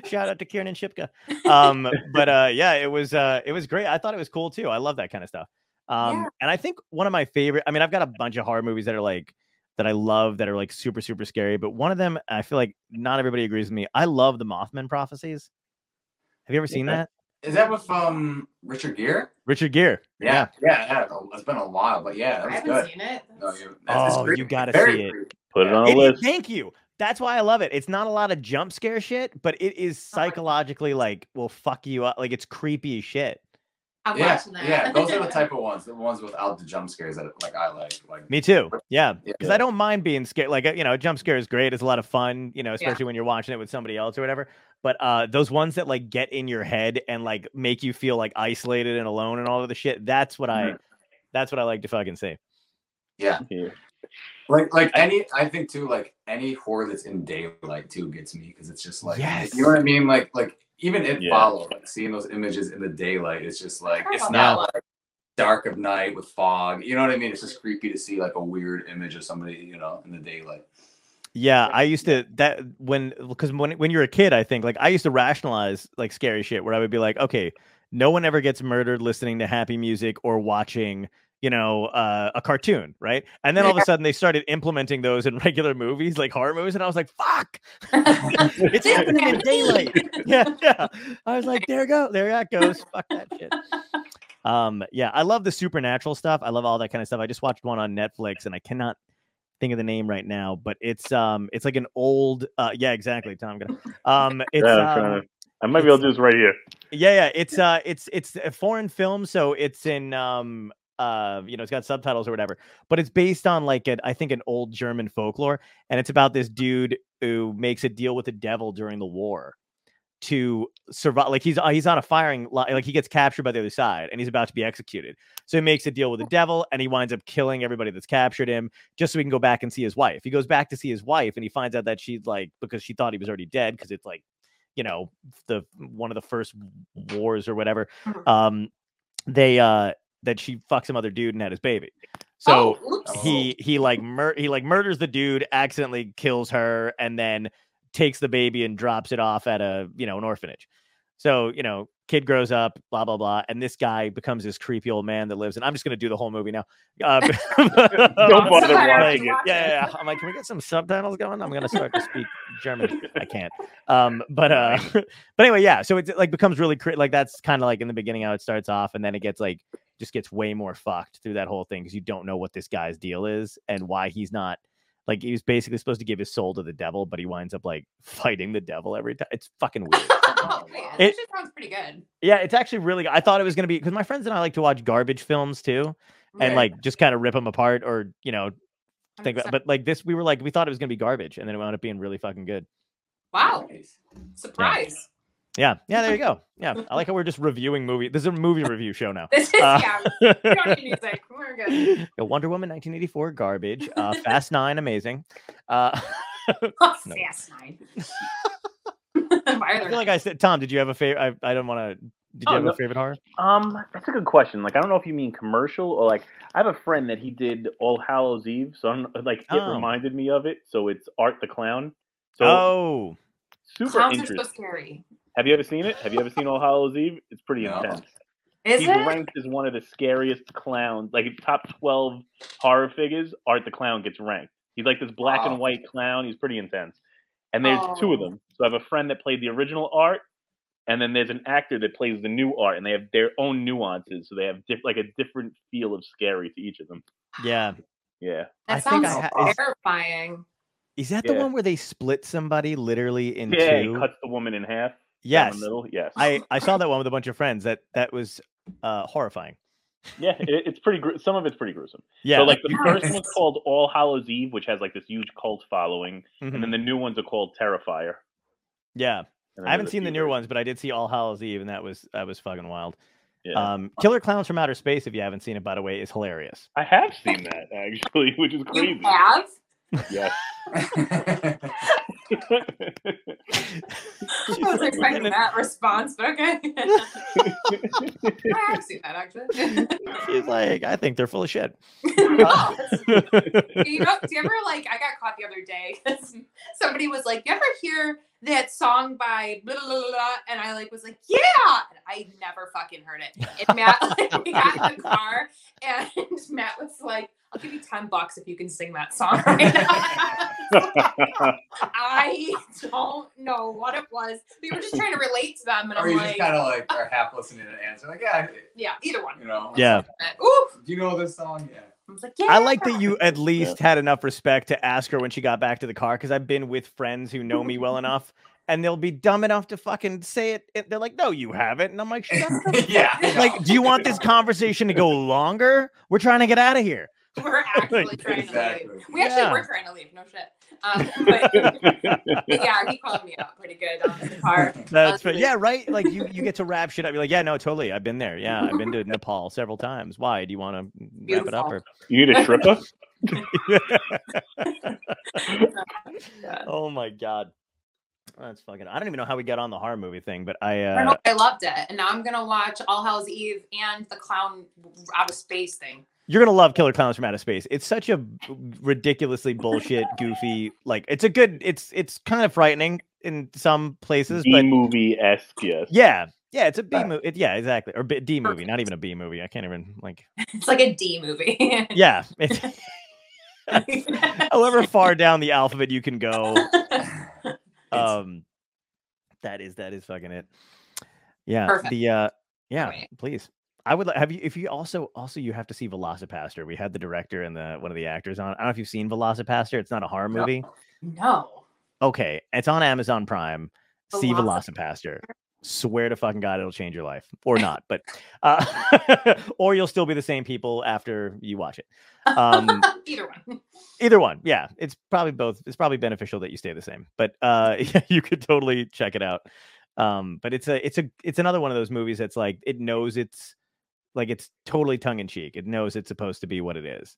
shout out to Kiernan Shipka. Um, but uh, yeah, it was uh, it was great. I thought it was cool too. I love that kind of stuff. Um, Yeah. and I think one of my favorite. I mean, I've got a bunch of horror movies that are like that I love that are like super super scary. But one of them, I feel like not everybody agrees with me. I love the Mothman prophecies. Have you ever seen Okay. that? Is that with um Richard Gere? Richard Gere. Yeah, yeah, yeah. It's been a while, but yeah, that I haven't good. seen it. No, you, that's, Oh, you gotta Very see it. creepy. Put it on a It- list. thank you. That's why I love it. It's not a lot of jump scare shit, but it is Oh psychologically like will fuck you up. Like it's creepy as shit. I'm Yeah, watching that. yeah. Those are the type of ones, the ones without the jump scares that like I like. Like Me too. Yeah, because Yeah. I don't mind being scared. Like uh, you know, a jump scare is great. It's a lot of fun. You know, especially when you're watching it with somebody else or whatever. But uh, those ones that like get in your head and like make you feel like isolated and alone and all of the shit. That's what I. That's what I like to fucking see. yeah, Yeah. Like like any. I think too, like any horror that's in daylight too gets me because it's just like Yes. you know what I mean. Like like even it Yeah. follow like seeing those images in the daylight. It's just like it's not wow. like dark of night with fog. You know what I mean? It's just creepy to see like a weird image of somebody you know in the daylight. Yeah, I used to that when because when when you're a kid, I think like I used to rationalize like scary shit where I would be like, okay, no one ever gets murdered listening to happy music or watching, you know, uh, a cartoon, right? And then all of a sudden they started implementing those in regular movies, like horror movies, and I was like, fuck, it's happening in daylight. yeah, yeah. I was like, there go, there that goes. Fuck that shit. Um, yeah, I love the supernatural stuff. I love all that kind of stuff. I just watched one on Netflix, and I cannot think of the name right now, but it's um, it's like an old. Uh, yeah, exactly. Tom, gonna. Um, it's Yeah, I'm um, to- I might be able to do this right here. yeah, yeah. It's uh, it's it's a foreign film, so it's in um, uh, you know, it's got subtitles or whatever. But it's based on like an I think an old German folklore, and it's about this dude who makes a deal with the devil during the war to survive. Like he's uh, he's on a firing line, like he gets captured by the other side, and he's about to be executed. So he makes a deal with the devil, and he winds up killing everybody that's captured him, just so he can go back and see his wife. He goes back to see his wife, and he finds out that she's like because she thought he was already dead because it's like you know the one of the first wars or whatever Mhm. um they uh that she fucked some other dude and had his baby. So oh, he he like mur- he like murders the dude, accidentally kills her, and then takes the baby and drops it off at a you know an orphanage. So you know, kid grows up, blah blah blah, and this guy becomes this creepy old man that lives. And I'm just gonna do the whole movie now. Um, Don't bother watching it. Yeah, yeah. I'm like, can we get some subtitles going? I'm gonna start to speak German. I can't. Um, but uh, but anyway, yeah. So it like becomes really cra- like that's kind of like in the beginning how it starts off, and then it gets like just gets way more fucked through that whole thing because you don't know what this guy's deal is and why he's not like he was basically supposed to give his soul to the devil, but he winds up like fighting the devil every time. It's fucking weird. Oh, man, It- that sounds pretty good. yeah, it's actually really. I thought it was gonna be because my friends and I like to watch garbage films too, and Right. like just kind of rip them apart or you know think about. But like this, we were like we thought it was gonna be garbage, and then it wound up being really fucking good. wow, surprise. Yeah, yeah. Yeah. There you go. Yeah, I like how we're just reviewing movie. This is a movie review show now. This is Uh, yeah. We don't need music. We're good. Wonder Woman 1984 garbage. Uh, Fast Nine amazing. Uh, Oh, Fast Nine. I feel like I said, Tom, did you have a favorite? I, I don't want to. Did you Oh, have no. a favorite horror? Um, that's a good question. Like, I don't know if you mean commercial or like I have a friend that he did All Hallows Eve, so I'm like it Oh. reminded me of it. So it's Art the Clown. So oh, super clowns are interesting. so scary? Have you ever seen it? Have you ever seen All Hallows Eve? It's pretty No. intense. Is He's it? ranked as one of the scariest clowns, like top twelve horror figures. Art the Clown gets ranked. He's like this black Wow. and white clown. He's pretty intense. And there's two of Oh. them. So I have a friend that played the original Art, and then there's an actor that plays the new Art, and they have their own nuances. So they have diff- like a different feel of scary to each of them. yeah. Yeah. I That think sounds I ha- is- terrifying. Is that the Yeah. one where they split somebody literally in Yeah, he two? cuts the woman in half. Down Yes, the middle. Yes. I I saw that one with a bunch of friends. That that was uh horrifying. yeah, it, it's pretty. Gru- some of it's pretty gruesome. Yeah, So like the first one's called All Hallows Eve, which has like this huge cult following, mhm, and then the new ones are called Terrifier. yeah. I haven't seen the few newer ones, but I did see All Hallows Eve, and that was that was fucking wild. Yeah. Um, Killer Clowns from Outer Space, if you haven't seen it, by the way, is hilarious. I have seen that actually, which is You crazy. have? Yes. I was expecting that response, but okay. I have seen that actually. She's like, I think they're full of shit. Oh, you know, do you ever like? I got caught the other day because somebody was like, "You ever hear that song by blah, blah, blah, blah?" And I like was like, "Yeah," and I never fucking heard it. And Matt, like, we got in the car, and Matt was like, "I'll give you ten bucks if you can sing that song." Right now. I don't know what it was. We were just trying to relate to them, and or I'm you like, just kind of like are half listening and answer like, yeah, "Yeah, either one." you know. Yeah. Ooh, Do you know this song? Yeah. I was like, "Yeah." I like that you at least had enough respect to ask her when she got back to the car because I've been with friends who know me well enough and they'll be dumb enough to fucking say it. it- They're like, no, you haven't. And I'm like, shut the yeah. I know. Like, do you want this conversation to go longer? We're trying to get out of here. We're actually trying exactly. to leave. We actually Yeah. were trying to leave. No shit. Um, but, but yeah, he called me out pretty good on the car. That's fa- Honestly. yeah, right. Like you, you get to wrap shit up. You're like, yeah, no, totally. I've been there. Yeah, I've been to Nepal several times. Why? Do you want to wrap it up? Or... you need a stripper? oh my god, that's fucking. I don't even know how we got on the horror movie thing, but I. I, uh know, I loved it, and now I'm gonna watch All Hell's Eve and the Clown Out of Space thing. You're gonna love Killer Clowns from Outer Space. It's such a ridiculously bullshit, goofy. Like it's a good. It's it's kind of frightening in some places, B but movie esque, yes. yeah, yeah, it's a B Yeah. movie. Yeah, exactly, or B- D movie, not even a B movie. I can't even like. It's like a D movie. Yeah, it's, however far down the alphabet you can go. Um, that is that is fucking it. Yeah, Perfect. the uh, yeah, Wait. please. I would have you if you also also you have to see VelociPastor. We had the director and the one of the actors on. I don't know if you've seen VelociPastor. It's not a horror movie. no. Okay, it's on Amazon Prime. See VelociPastor? VelociPastor. Swear to fucking God, it'll change your life, or not, but uh, or you'll still be the same people after you watch it. Um, Either one. Either one, yeah. It's probably both. It's probably beneficial that you stay the same, but uh, yeah, you could totally check it out. Um, but it's a, it's a, it's another one of those movies that's like it knows it's like it's totally tongue in cheek. It knows it's supposed to be what it is.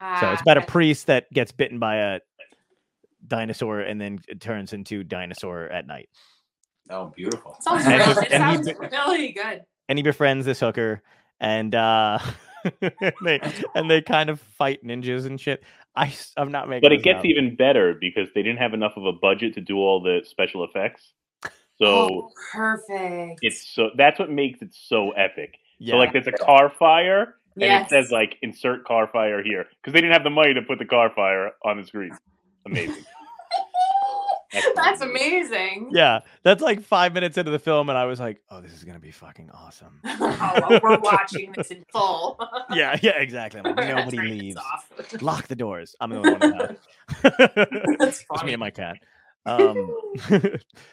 So it's Ah, about a priest that gets bitten by a dinosaur and then it turns into dinosaur at night. Oh, beautiful. Sounds And really, just- it and he really good. And he befriends this hooker, and uh, they and they kind of fight ninjas and shit. I s- I'm not making. But it gets up. even better because they didn't have enough of a budget to do all the special effects. So oh, perfect. it's so that's what makes it so epic. Yeah. So like there's a car fire and Yes. it says like insert car fire here because they didn't have the money to put the car fire on the screen. Amazing. That's amazing. yeah, that's like five minutes into the film, and I was like, "Oh, this is gonna be fucking awesome." oh, we're watching this in full. yeah, yeah, exactly. Like, nobody leaves. off. Lock the doors. I'm the only one in the house. Just me and my cat. Um,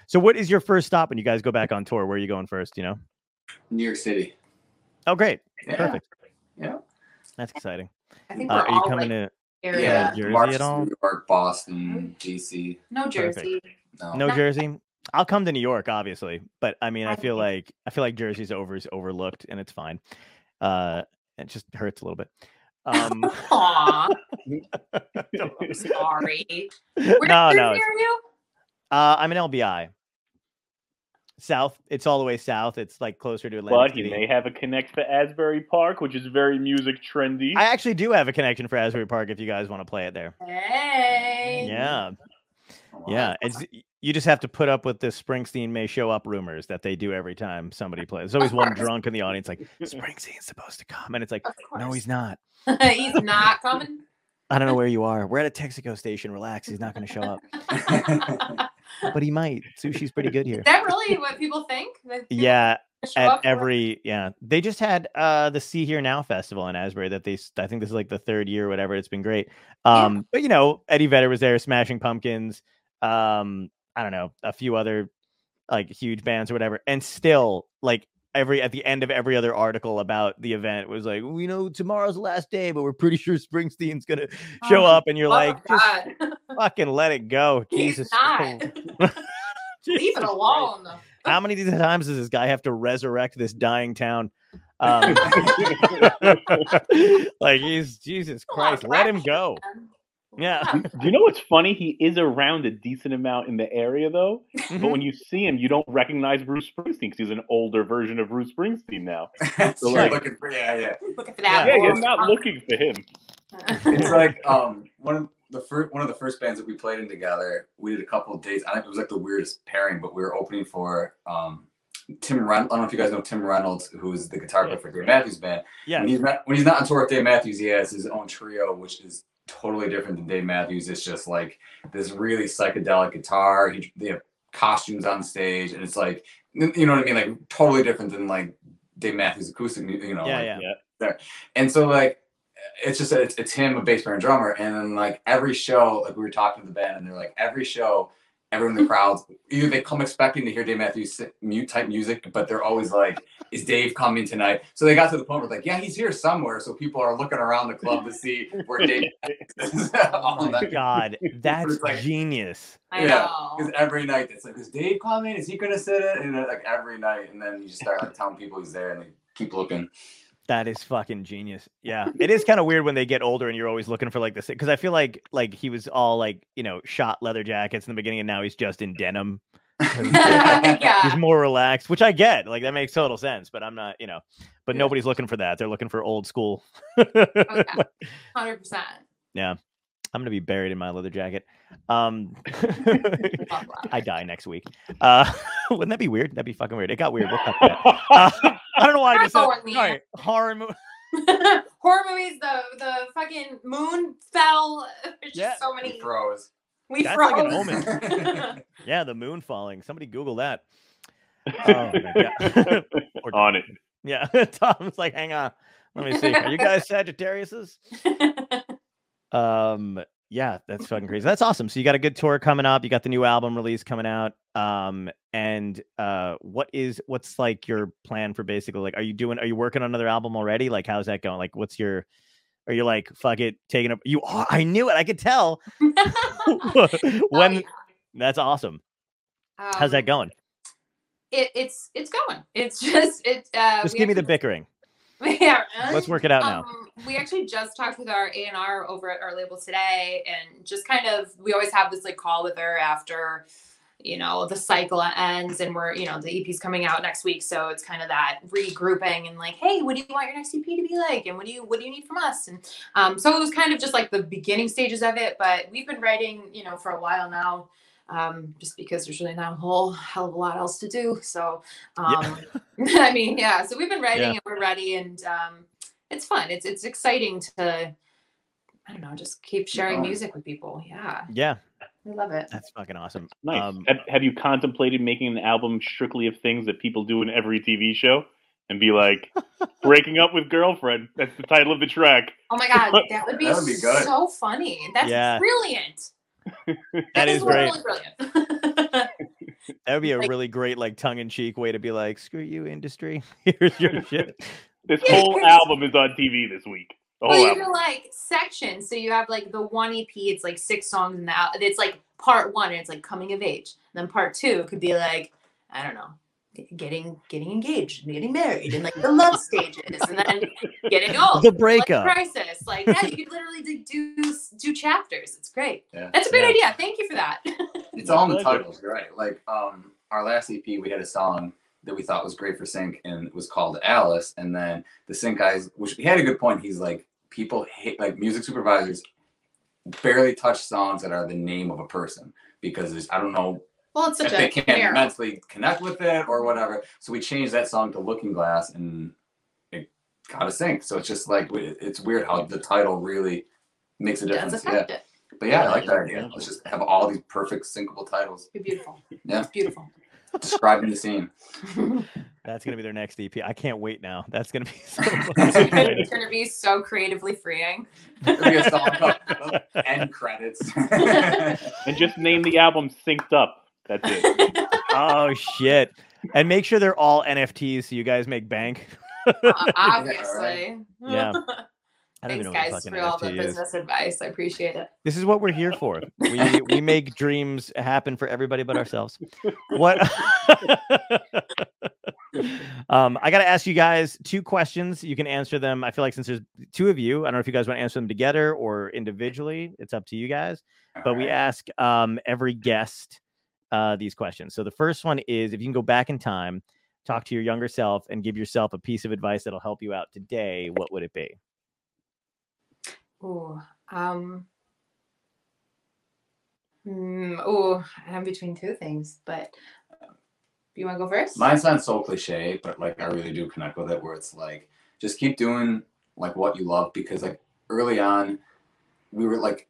so, what is your first stop when you guys go back on tour? Where are you going first? You know? New York City. Oh, great, Yeah. perfect. Yeah. That's exciting. I think Uh, we're are you all coming like to area. Yeah. Jersey March at all? New York, Boston, DC. No Perfect. Jersey. No. no No. Jersey? I'll come to New York, obviously, but I mean, I I feel like I feel like Jersey's over is overlooked, and it's fine. Uh, it just hurts a little bit. Um, Aw. I'm sorry. Where, no, no, near it's- you? uh, I'm in LBI. South, it's all the way south. It's like closer to Atlantic but he may have a connect for Asbury Park, which is very music trendy. I actually do have a connection for Asbury Park if you guys want to play it there. Hey. Yeah, wow. yeah. It's you just have to put up with the Springsteen may show up rumors that they do every time somebody plays. There's always one drunk in the audience like Springsteen's supposed to come, and it's like, no, he's not. he's not coming. I don't know where you are. We're at a Texaco station. Relax. He's not going to show up, but he might. Sushi's pretty good here. Is that really what people think? People Yeah, at every yeah they just had uh the Sea Hear Now festival in asbury that they I think this is like the third year or whatever it's been great Yeah. um but you know eddie vedder was there smashing pumpkins um i don't know a few other like huge bands or whatever and still like every at the end of every other article about the event was like we know tomorrow's the last day but we're pretty sure springsteen's gonna show Oh, up and you're oh, like just fucking let it go He's jesus not. Leave it alone. how many times does this guy have to resurrect this dying town? Um, like he's Jesus A lot of Christ, let him go. man. Yeah. Do you know what's funny? He is around a decent amount in the area, though. Mm-hmm. But when you see him, you don't recognize Bruce Springsteen because he's an older version of Bruce Springsteen now. so like- looking for yeah, yeah. Looking for that. Yeah, Yeah, you're not looking for him. It's like um one of the first one of the first bands that we played in together. We did a couple of dates. I think it was like the weirdest pairing, but we were opening for um Tim Reynolds. I don't know if you guys know Tim Reynolds, who is the guitar player for Dave Matthews Band. Yeah. When he's not when he's not on tour with Dave Matthews, he has his own trio, which is totally different than Dave Matthews. It's just like this really psychedelic guitar. He, they have costumes on stage, and it's like you know what I mean, like totally different than like Dave Matthews acoustic. mu- You know, Yeah, like, yeah. and so like it's just it's, it's him a bass player and drummer and then like every show like we were talking to the band and they're like every show everyone in the crowds either they come expecting to hear Dave Matthews mute type music but they're always like is Dave coming tonight so they got to the point where like yeah he's here somewhere so people are looking around the club to see where Dave is Oh my night. God, that's like- genius. Yeah. Because every night it's like, is Dave coming? Is he gonna sit it? And like every night, and then you just start like telling people he's there, and they keep looking. That is fucking genius. Yeah, it is kind of weird when they get older and you're always looking for like this because I feel like like he was all like you know shot leather jackets in the beginning and now he's just in denim. yeah. He's more relaxed, which I get. Like that makes total sense, but I'm not, you know. But Yeah. nobody's looking for that. They're looking for old school. Hundred percent. Yeah. I'm gonna be buried in my leather jacket. Um, I die next week. Uh, wouldn't that be weird? That'd be fucking weird. It got weird. We'll cut that. Uh, I don't know why I just said Horror movie. horror movie. Horror movies. The the fucking moon fell. There's just Yeah. so He many. froze. We That's froze. like an omen. Yeah, the moon falling. Somebody Google that. Oh my god. Or- On it. Yeah, Tom's like, hang on. Let me see. Are you guys Sagittariuses? Um, yeah, that's fucking crazy. That's awesome. So you got a good tour coming up. You got the new album release coming out. Um, and uh, what is what's like your plan for basically like, are you doing? Are you working on another album already? Like, how's that going? Like, what's your? Are you like fuck it, taking up? You are. I knew it. I could tell. when Oh, yeah. that's awesome. How's that Um, going? It, it's it's going. It's just it. Uh, Just give me the bickering. Yeah. Let's work it out now. Um, we actually just talked with our A and R over at our label today, and just kind of we always have this like call with her after you know the cycle ends and we're you know the ep's coming out next week so it's kind of that regrouping and like hey what do you want your next ep to be like and what do you what do you need from us and um, so it was kind of just like the beginning stages of it but we've been writing you know for a while now um, just because there's really not a whole hell of a lot else to do so um, i mean yeah so we've been writing Yeah. and we're ready and um, it's fun it's it's exciting to i don't know just keep sharing going. music with people yeah Yeah, we love it that's fucking awesome. Nice. Um, have, have you contemplated making an album strictly of things that people do in every TV show? And be like, breaking up with girlfriend. That's the title of the track. Oh my god, that would be, That would be so funny. That's Yeah. brilliant. That is great. really. That would be a Like- really great, like, tongue-in-cheek way to be like, "Screw you, industry. Here's your shit." This Yeah, whole album is on TV this week. The well, whole you album. do like sections. So you have like the one EP, it's like six songs in the al- it's like part one, and it's like coming of age. And then part two could be like, I don't know, getting getting engaged and getting married and like the love stages and then getting old. The breakup. crisis. Like yeah, you could literally do do, do chapters. It's great. Yeah. That's a great Yeah. idea. Thank you for that. It's all in the Pleasure. titles, right? Like um, our last EP, we had a song that we thought was great for sync, and it was called Alice. And then the sync guys, which he had a good point. He's like, people hate like music supervisors barely touch songs that are the name of a person because there's, I don't know well, it's such if they can't era. mentally connect with it or whatever. So we changed that song to Looking Glass, and it got a sync. So it's just like it's weird how the title really makes a does difference. Yeah. affect it. But yeah, I like that idea. Let's just have all these perfect syncable titles Be beautiful. Yeah. It's beautiful. describing the scene. That's gonna be their next EP. I can't wait now. That's gonna be so it's gonna be so creatively freeing. There'll be a song End Credits. And just name the album Synced Up. That's it. Oh shit! And make sure they're all NFTs so you guys make bank. Obviously. Yeah. I don't Thanks, even know guys, what a for fucking all the NFT is. business advice. I appreciate it. This is what we're here for. We we make dreams happen for everybody but ourselves. What? um, I got to ask you guys two questions. You can answer them. I feel like since there's two of you, I don't know if you guys want to answer them together or individually. It's up to you guys. But we ask um, every guest uh, these questions. So the first one is if you can go back in time, talk to your younger self, and give yourself a piece of advice that'll help you out today, what would it be? Oh, Um. Mm, oh, I'm between two things, but you want to go first? Mine sounds so cliche, but like I really do connect with it. Where it's like, just keep doing like what you love because like early on, we were like,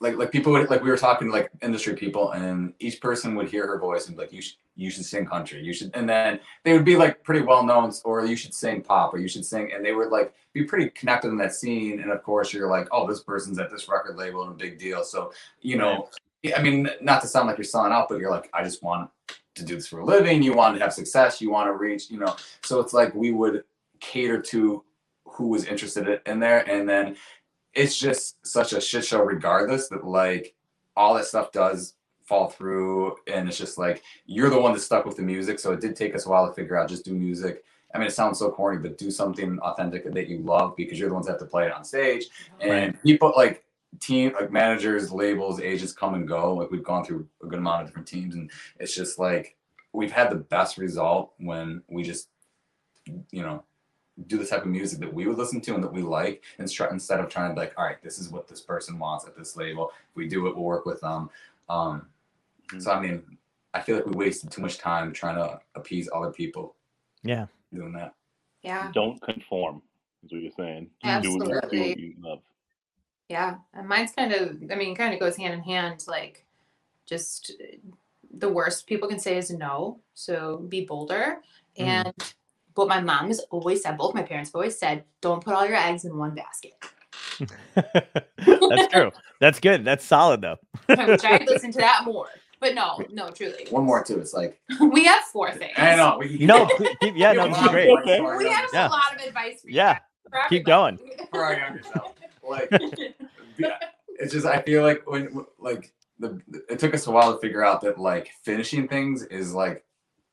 like like people would like we were talking to like industry people, and each person would hear her voice and be like, you should you should sing country, you should, and then they would be like pretty well known, or you should sing pop, or you should sing, and they would like be pretty connected in that scene. And of course, you're like, oh, this person's at this record label and a big deal, so you know. I mean, not to sound like you're selling out, but you're like, I just want to do this for a living. You want to have success. You want to reach, you know. So it's like we would cater to who was interested in- in there, and then it's just such a shit show, regardless. That like all that stuff does fall through, and it's just like you're the one that stuck with the music. So it did take us a while to figure out just do music. I mean, it sounds so corny, but do something authentic that you love because you're the ones that have to play it on stage. And people like team like managers labels agents come and go like we've gone through a good amount of different teams and it's just like we've had the best result when we just you know do the type of music that we would listen to and that we like and try, instead of trying to be like all right this is what this person wants at this label if we do it we'll work with them um so i mean i feel like we wasted too much time trying to appease other people Yeah. doing that Yeah. Don't conform, is what you're saying. Do, do what Absolutely. you love. Yeah. And mine's kind of, I mean, kind of goes hand in hand. Like, just the worst people can say is no. So be bolder. Mhm. And what my mom has always said, both my parents have always said, don't put all your eggs in one basket. That's true. That's good. That's solid though. Which I could listen to that more. But no, no, truly. one more too it's like We have four things. i know we, No, keep- keep- yeah, no, have this is great. advice for our We have Yeah. a lot of advice for you. Yeah. for Keep going. for our younger self. Like, it's just I feel like when like the it took us a while to figure out that like finishing things is like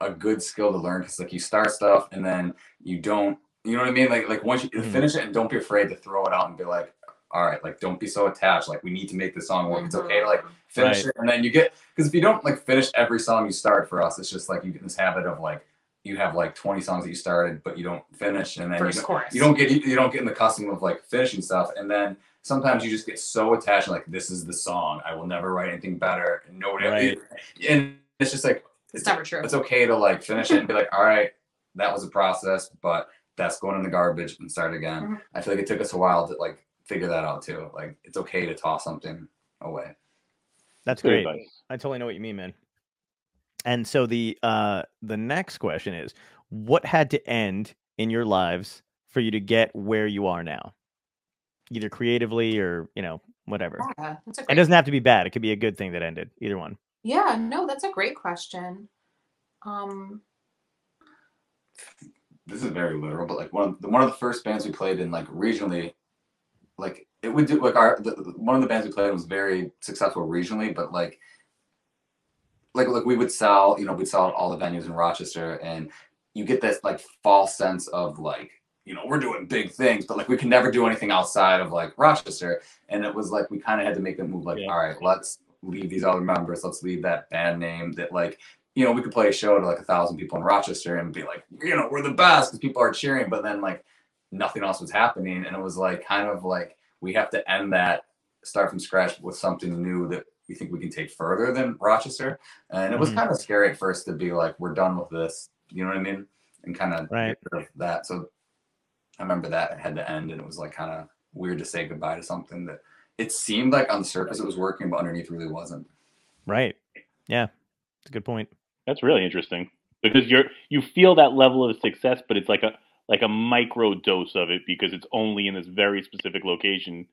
a good skill to learn because like you start stuff and then you don't you know what I mean like like once you Mhm. finish it and don't be afraid to throw it out and be like all right, like don't be so attached. Like we need to make the song work. It's okay to like Mhm. finish Right. it, and then you get because if you don't like finish every song you start for us, it's just like you get this habit of like you have like 20 songs that you started but you don't finish, and then you don't, chorus. you don't get you don't get in the custom of like finishing stuff, and then sometimes you just get so attached like this is the song. I will never write anything better. And nobody Right. and it's just like It's never true. it's okay to like finish it and be like, all right, that was a process, but that's going in the garbage and start again. Mhm. I feel like it took us a while to like figure that out too. Like it's okay to toss something away. That's Good great. advice. I totally know what you mean, man. And so the uh the next question is what had to end in your lives for you to get where you are now? Either creatively or, you know, whatever. Yeah, that's a It doesn't have to be bad. It could be a good thing that ended. Either one. Yeah, no, that's a great question. Um, This is very literal, but like one of the one of the first bands we played in like regionally, like it would do like our the, the- one of the bands we played in was very successful regionally, but like like like we would sell, you know, we'd sell at all the venues in Rochester and you get this like false sense of like, you know, we're doing big things, but like we can never do anything outside of like Rochester. And it was like we kind of had to make the move like, Yeah. all right, let's leave these other members, let's leave that band name that like you know, we could play a show to like a thousand people in Rochester and be like, you know, we're the best because people are cheering, but then like nothing else was happening. And it was like kind of like we have to end that, start from scratch with something new that we think we can take further than Rochester. And it was Mhm. kind of scary at first to be like, we're done with this. You know what I mean? And kind of Right. of that. So I remember that had to end and it was like kind of weird to say goodbye to something that it seemed like on the surface it was working, but underneath really wasn't. Right. Yeah. It's a good point. That's really interesting because you're you feel that level of success, but it's like a like a micro dose of it because it's only in this very specific location.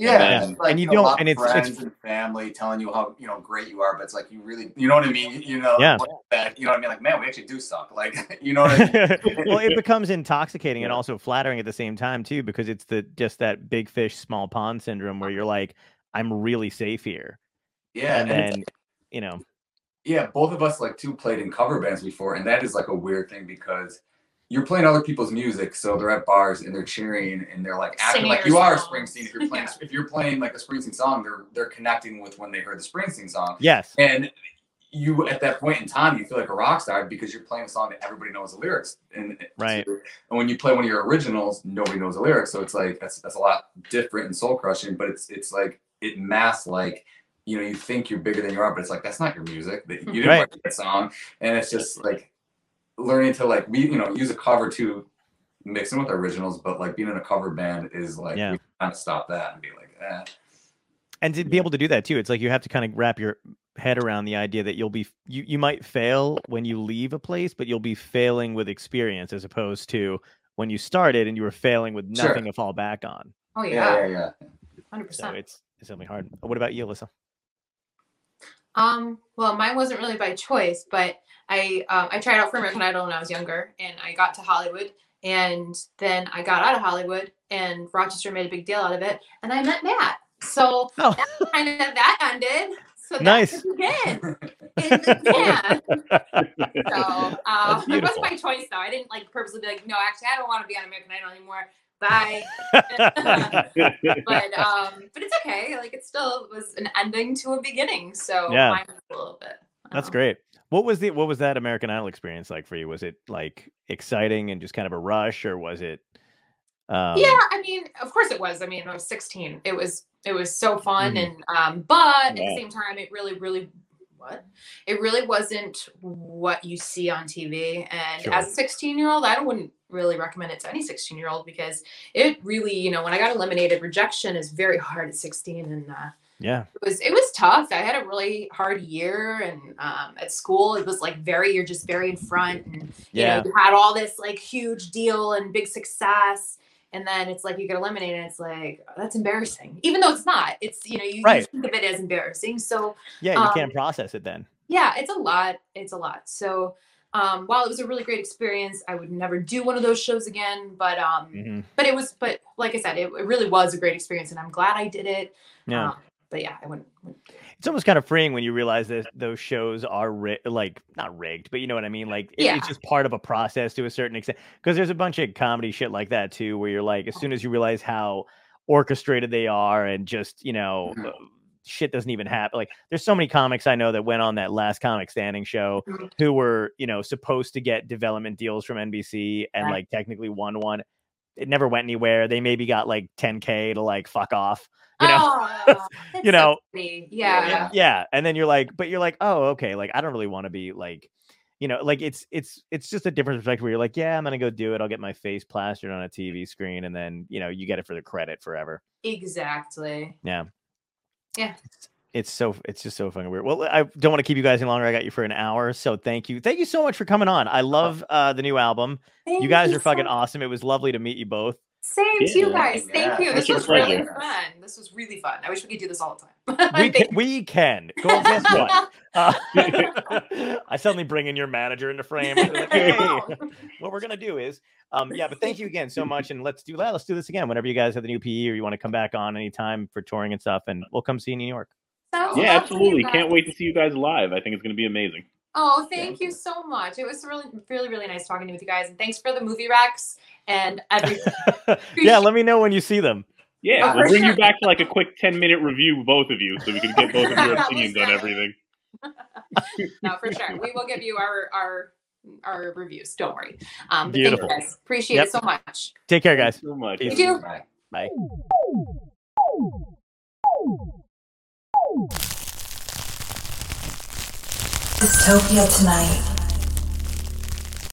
Yeah, then- it's like, and you know, don't- lot and of it's- it's- friends and family telling you how you know great you are, but it's like you really, you know what I mean? You know, Yeah. that, you know what I mean? Like, man, we actually do suck. Like, you know what I mean? well, it becomes intoxicating and also flattering at the same time too, because it's the just that big fish, small pond syndrome where you're like, I'm really safe here. yeah, and and then, you know, yeah, both of us like too played in cover bands before, and that is like a weird thing because you're playing other people's music, so they're at bars and they're cheering and they're like acting Singing like your you are songs. Springsteen. If you're playing, Yeah. if you're playing like a Springsteen song, they're they're connecting with when they heard the Springsteen song. yes. and you at that point in time you feel like a rock star because you're playing a song that everybody knows the lyrics and Right. and when you play one of your originals nobody knows the lyrics so it's like that's that's a lot different and soul crushing but it's it's like it masks like you know you think you're bigger than you are but it's like that's not your music that you didn't Right. write that song and it's just like learning to like we you know use a cover to mix in with originals but like being in a cover band is like Yeah. we kind of stop that and be like eh. and to be able to do that too it's like you have to kind of wrap your head around the idea that you'll be you, you might fail when you leave a place but you'll be failing with experience as opposed to when you started and you were failing with Sure. nothing to fall back on oh yeah yeah, yeah yeah hundred so percent. it's it's something hard what about you alyssa Um, well, mine wasn't really by choice, but I um, I tried out for American Idol when I was younger, and I got to Hollywood, and then I got out of Hollywood, and Rochester made a big deal out of it, and I met Matt. So oh that kind of that ended. So that Nice. could begin in the band. So uh, it wasn't my choice though. I didn't like purposely be like, no, actually, I don't want to be on American Idol anymore. Bye. but um, but it's okay. Like it still was an ending to a beginning. So Yeah. a little bit. That's um, great. What was the what was that American Idol experience like for you? Was it like exciting and just kind of a rush, or was it? Um, yeah, I mean, of course it was. I mean, I was 16. It was it was so fun, Mhm. and um, but at the same time, it really, really what it really wasn't what you see on TV. And Sure. as a 16 year old, I wouldn't really recommend it to any 16 year old because it really, you know, when I got eliminated, rejection is very hard at 16, and uh, yeah, it was it was tough. I had a really hard year, and um, at school it was like very you're just very in front, and you yeah, know you had all this like huge deal and big success, and then it's like you get eliminated, and it's like that's embarrassing, even though it's not. It's you know you, you think of it as embarrassing. So yeah. You um, can't process it then. yeah, it's a lot. It's a lot. So um, while it was a really great experience, I would never do one of those shows again. But um, hmm but it was but like I said, it, it really was a great experience, and I'm glad I did it. Yeah. Um, but yeah, I wouldn't. it's almost kind of freeing when you realize that those shows are ri- like not rigged, but you know what I mean. Like it- Yeah. it's just part of a process to a certain extent. Because there's a bunch of comedy shit like that too, where you're like, as soon as you realize how orchestrated they are and just you know Mhm. Shit doesn't even happen. Like there's so many comics i know that went on that last comic standing show Mhm. who were you know supposed to get development deals from nbc and Right. like technically won one. It never went anywhere. They maybe got like 10k to like fuck off you know? Oh, you know, pretty. yeah. yeah. And then you're like but you're like oh okay. Like i don't really want to be like you know like it's it's it's just a different perspective where you're like yeah i'm gonna go do it. I'll get my face plastered on a tv screen and then you know you get it for the credit forever. Exactly. yeah Yeah. it's, it's so it's just so fucking weird. Well i don't want to keep you guys any longer. I got you for an hour so thank you. Thank you so much for coming on. I love uh the new album. You Thank guys are fucking so- awesome. It was lovely to meet you both Same to you Yeah. guys. Thank Yeah, you. This it's was really pleasure. fun. This was really fun. I wish we could do this all the time. we can, we can go guess what uh, i suddenly bring in your manager into frame Like, hey, what we're gonna do is um yeah but thank you again so much and let's do that let's do this again whenever you guys have the new EP or you want to come back on anytime for touring and stuff and we'll come see you in new york Sounds Yeah, absolutely. Can't wait to see you guys live. I think it's going to be amazing. Oh, thank Thank you you. so much. It was really, really, really nice talking to you with you guys. And thanks for the movie recs and everything. yeah let me know when you see them Yeah, Oh, we'll for bring you back to like a quick 10 minute review, both of you, so we can get both of your opinions on everything. no, for sure. We will give you our our our reviews. Don't worry. Um, but thank Beautiful. you guys. Appreciate Yep. it so much. take care guys so much. Peace. You too. Bye. bye Dystopia tonight.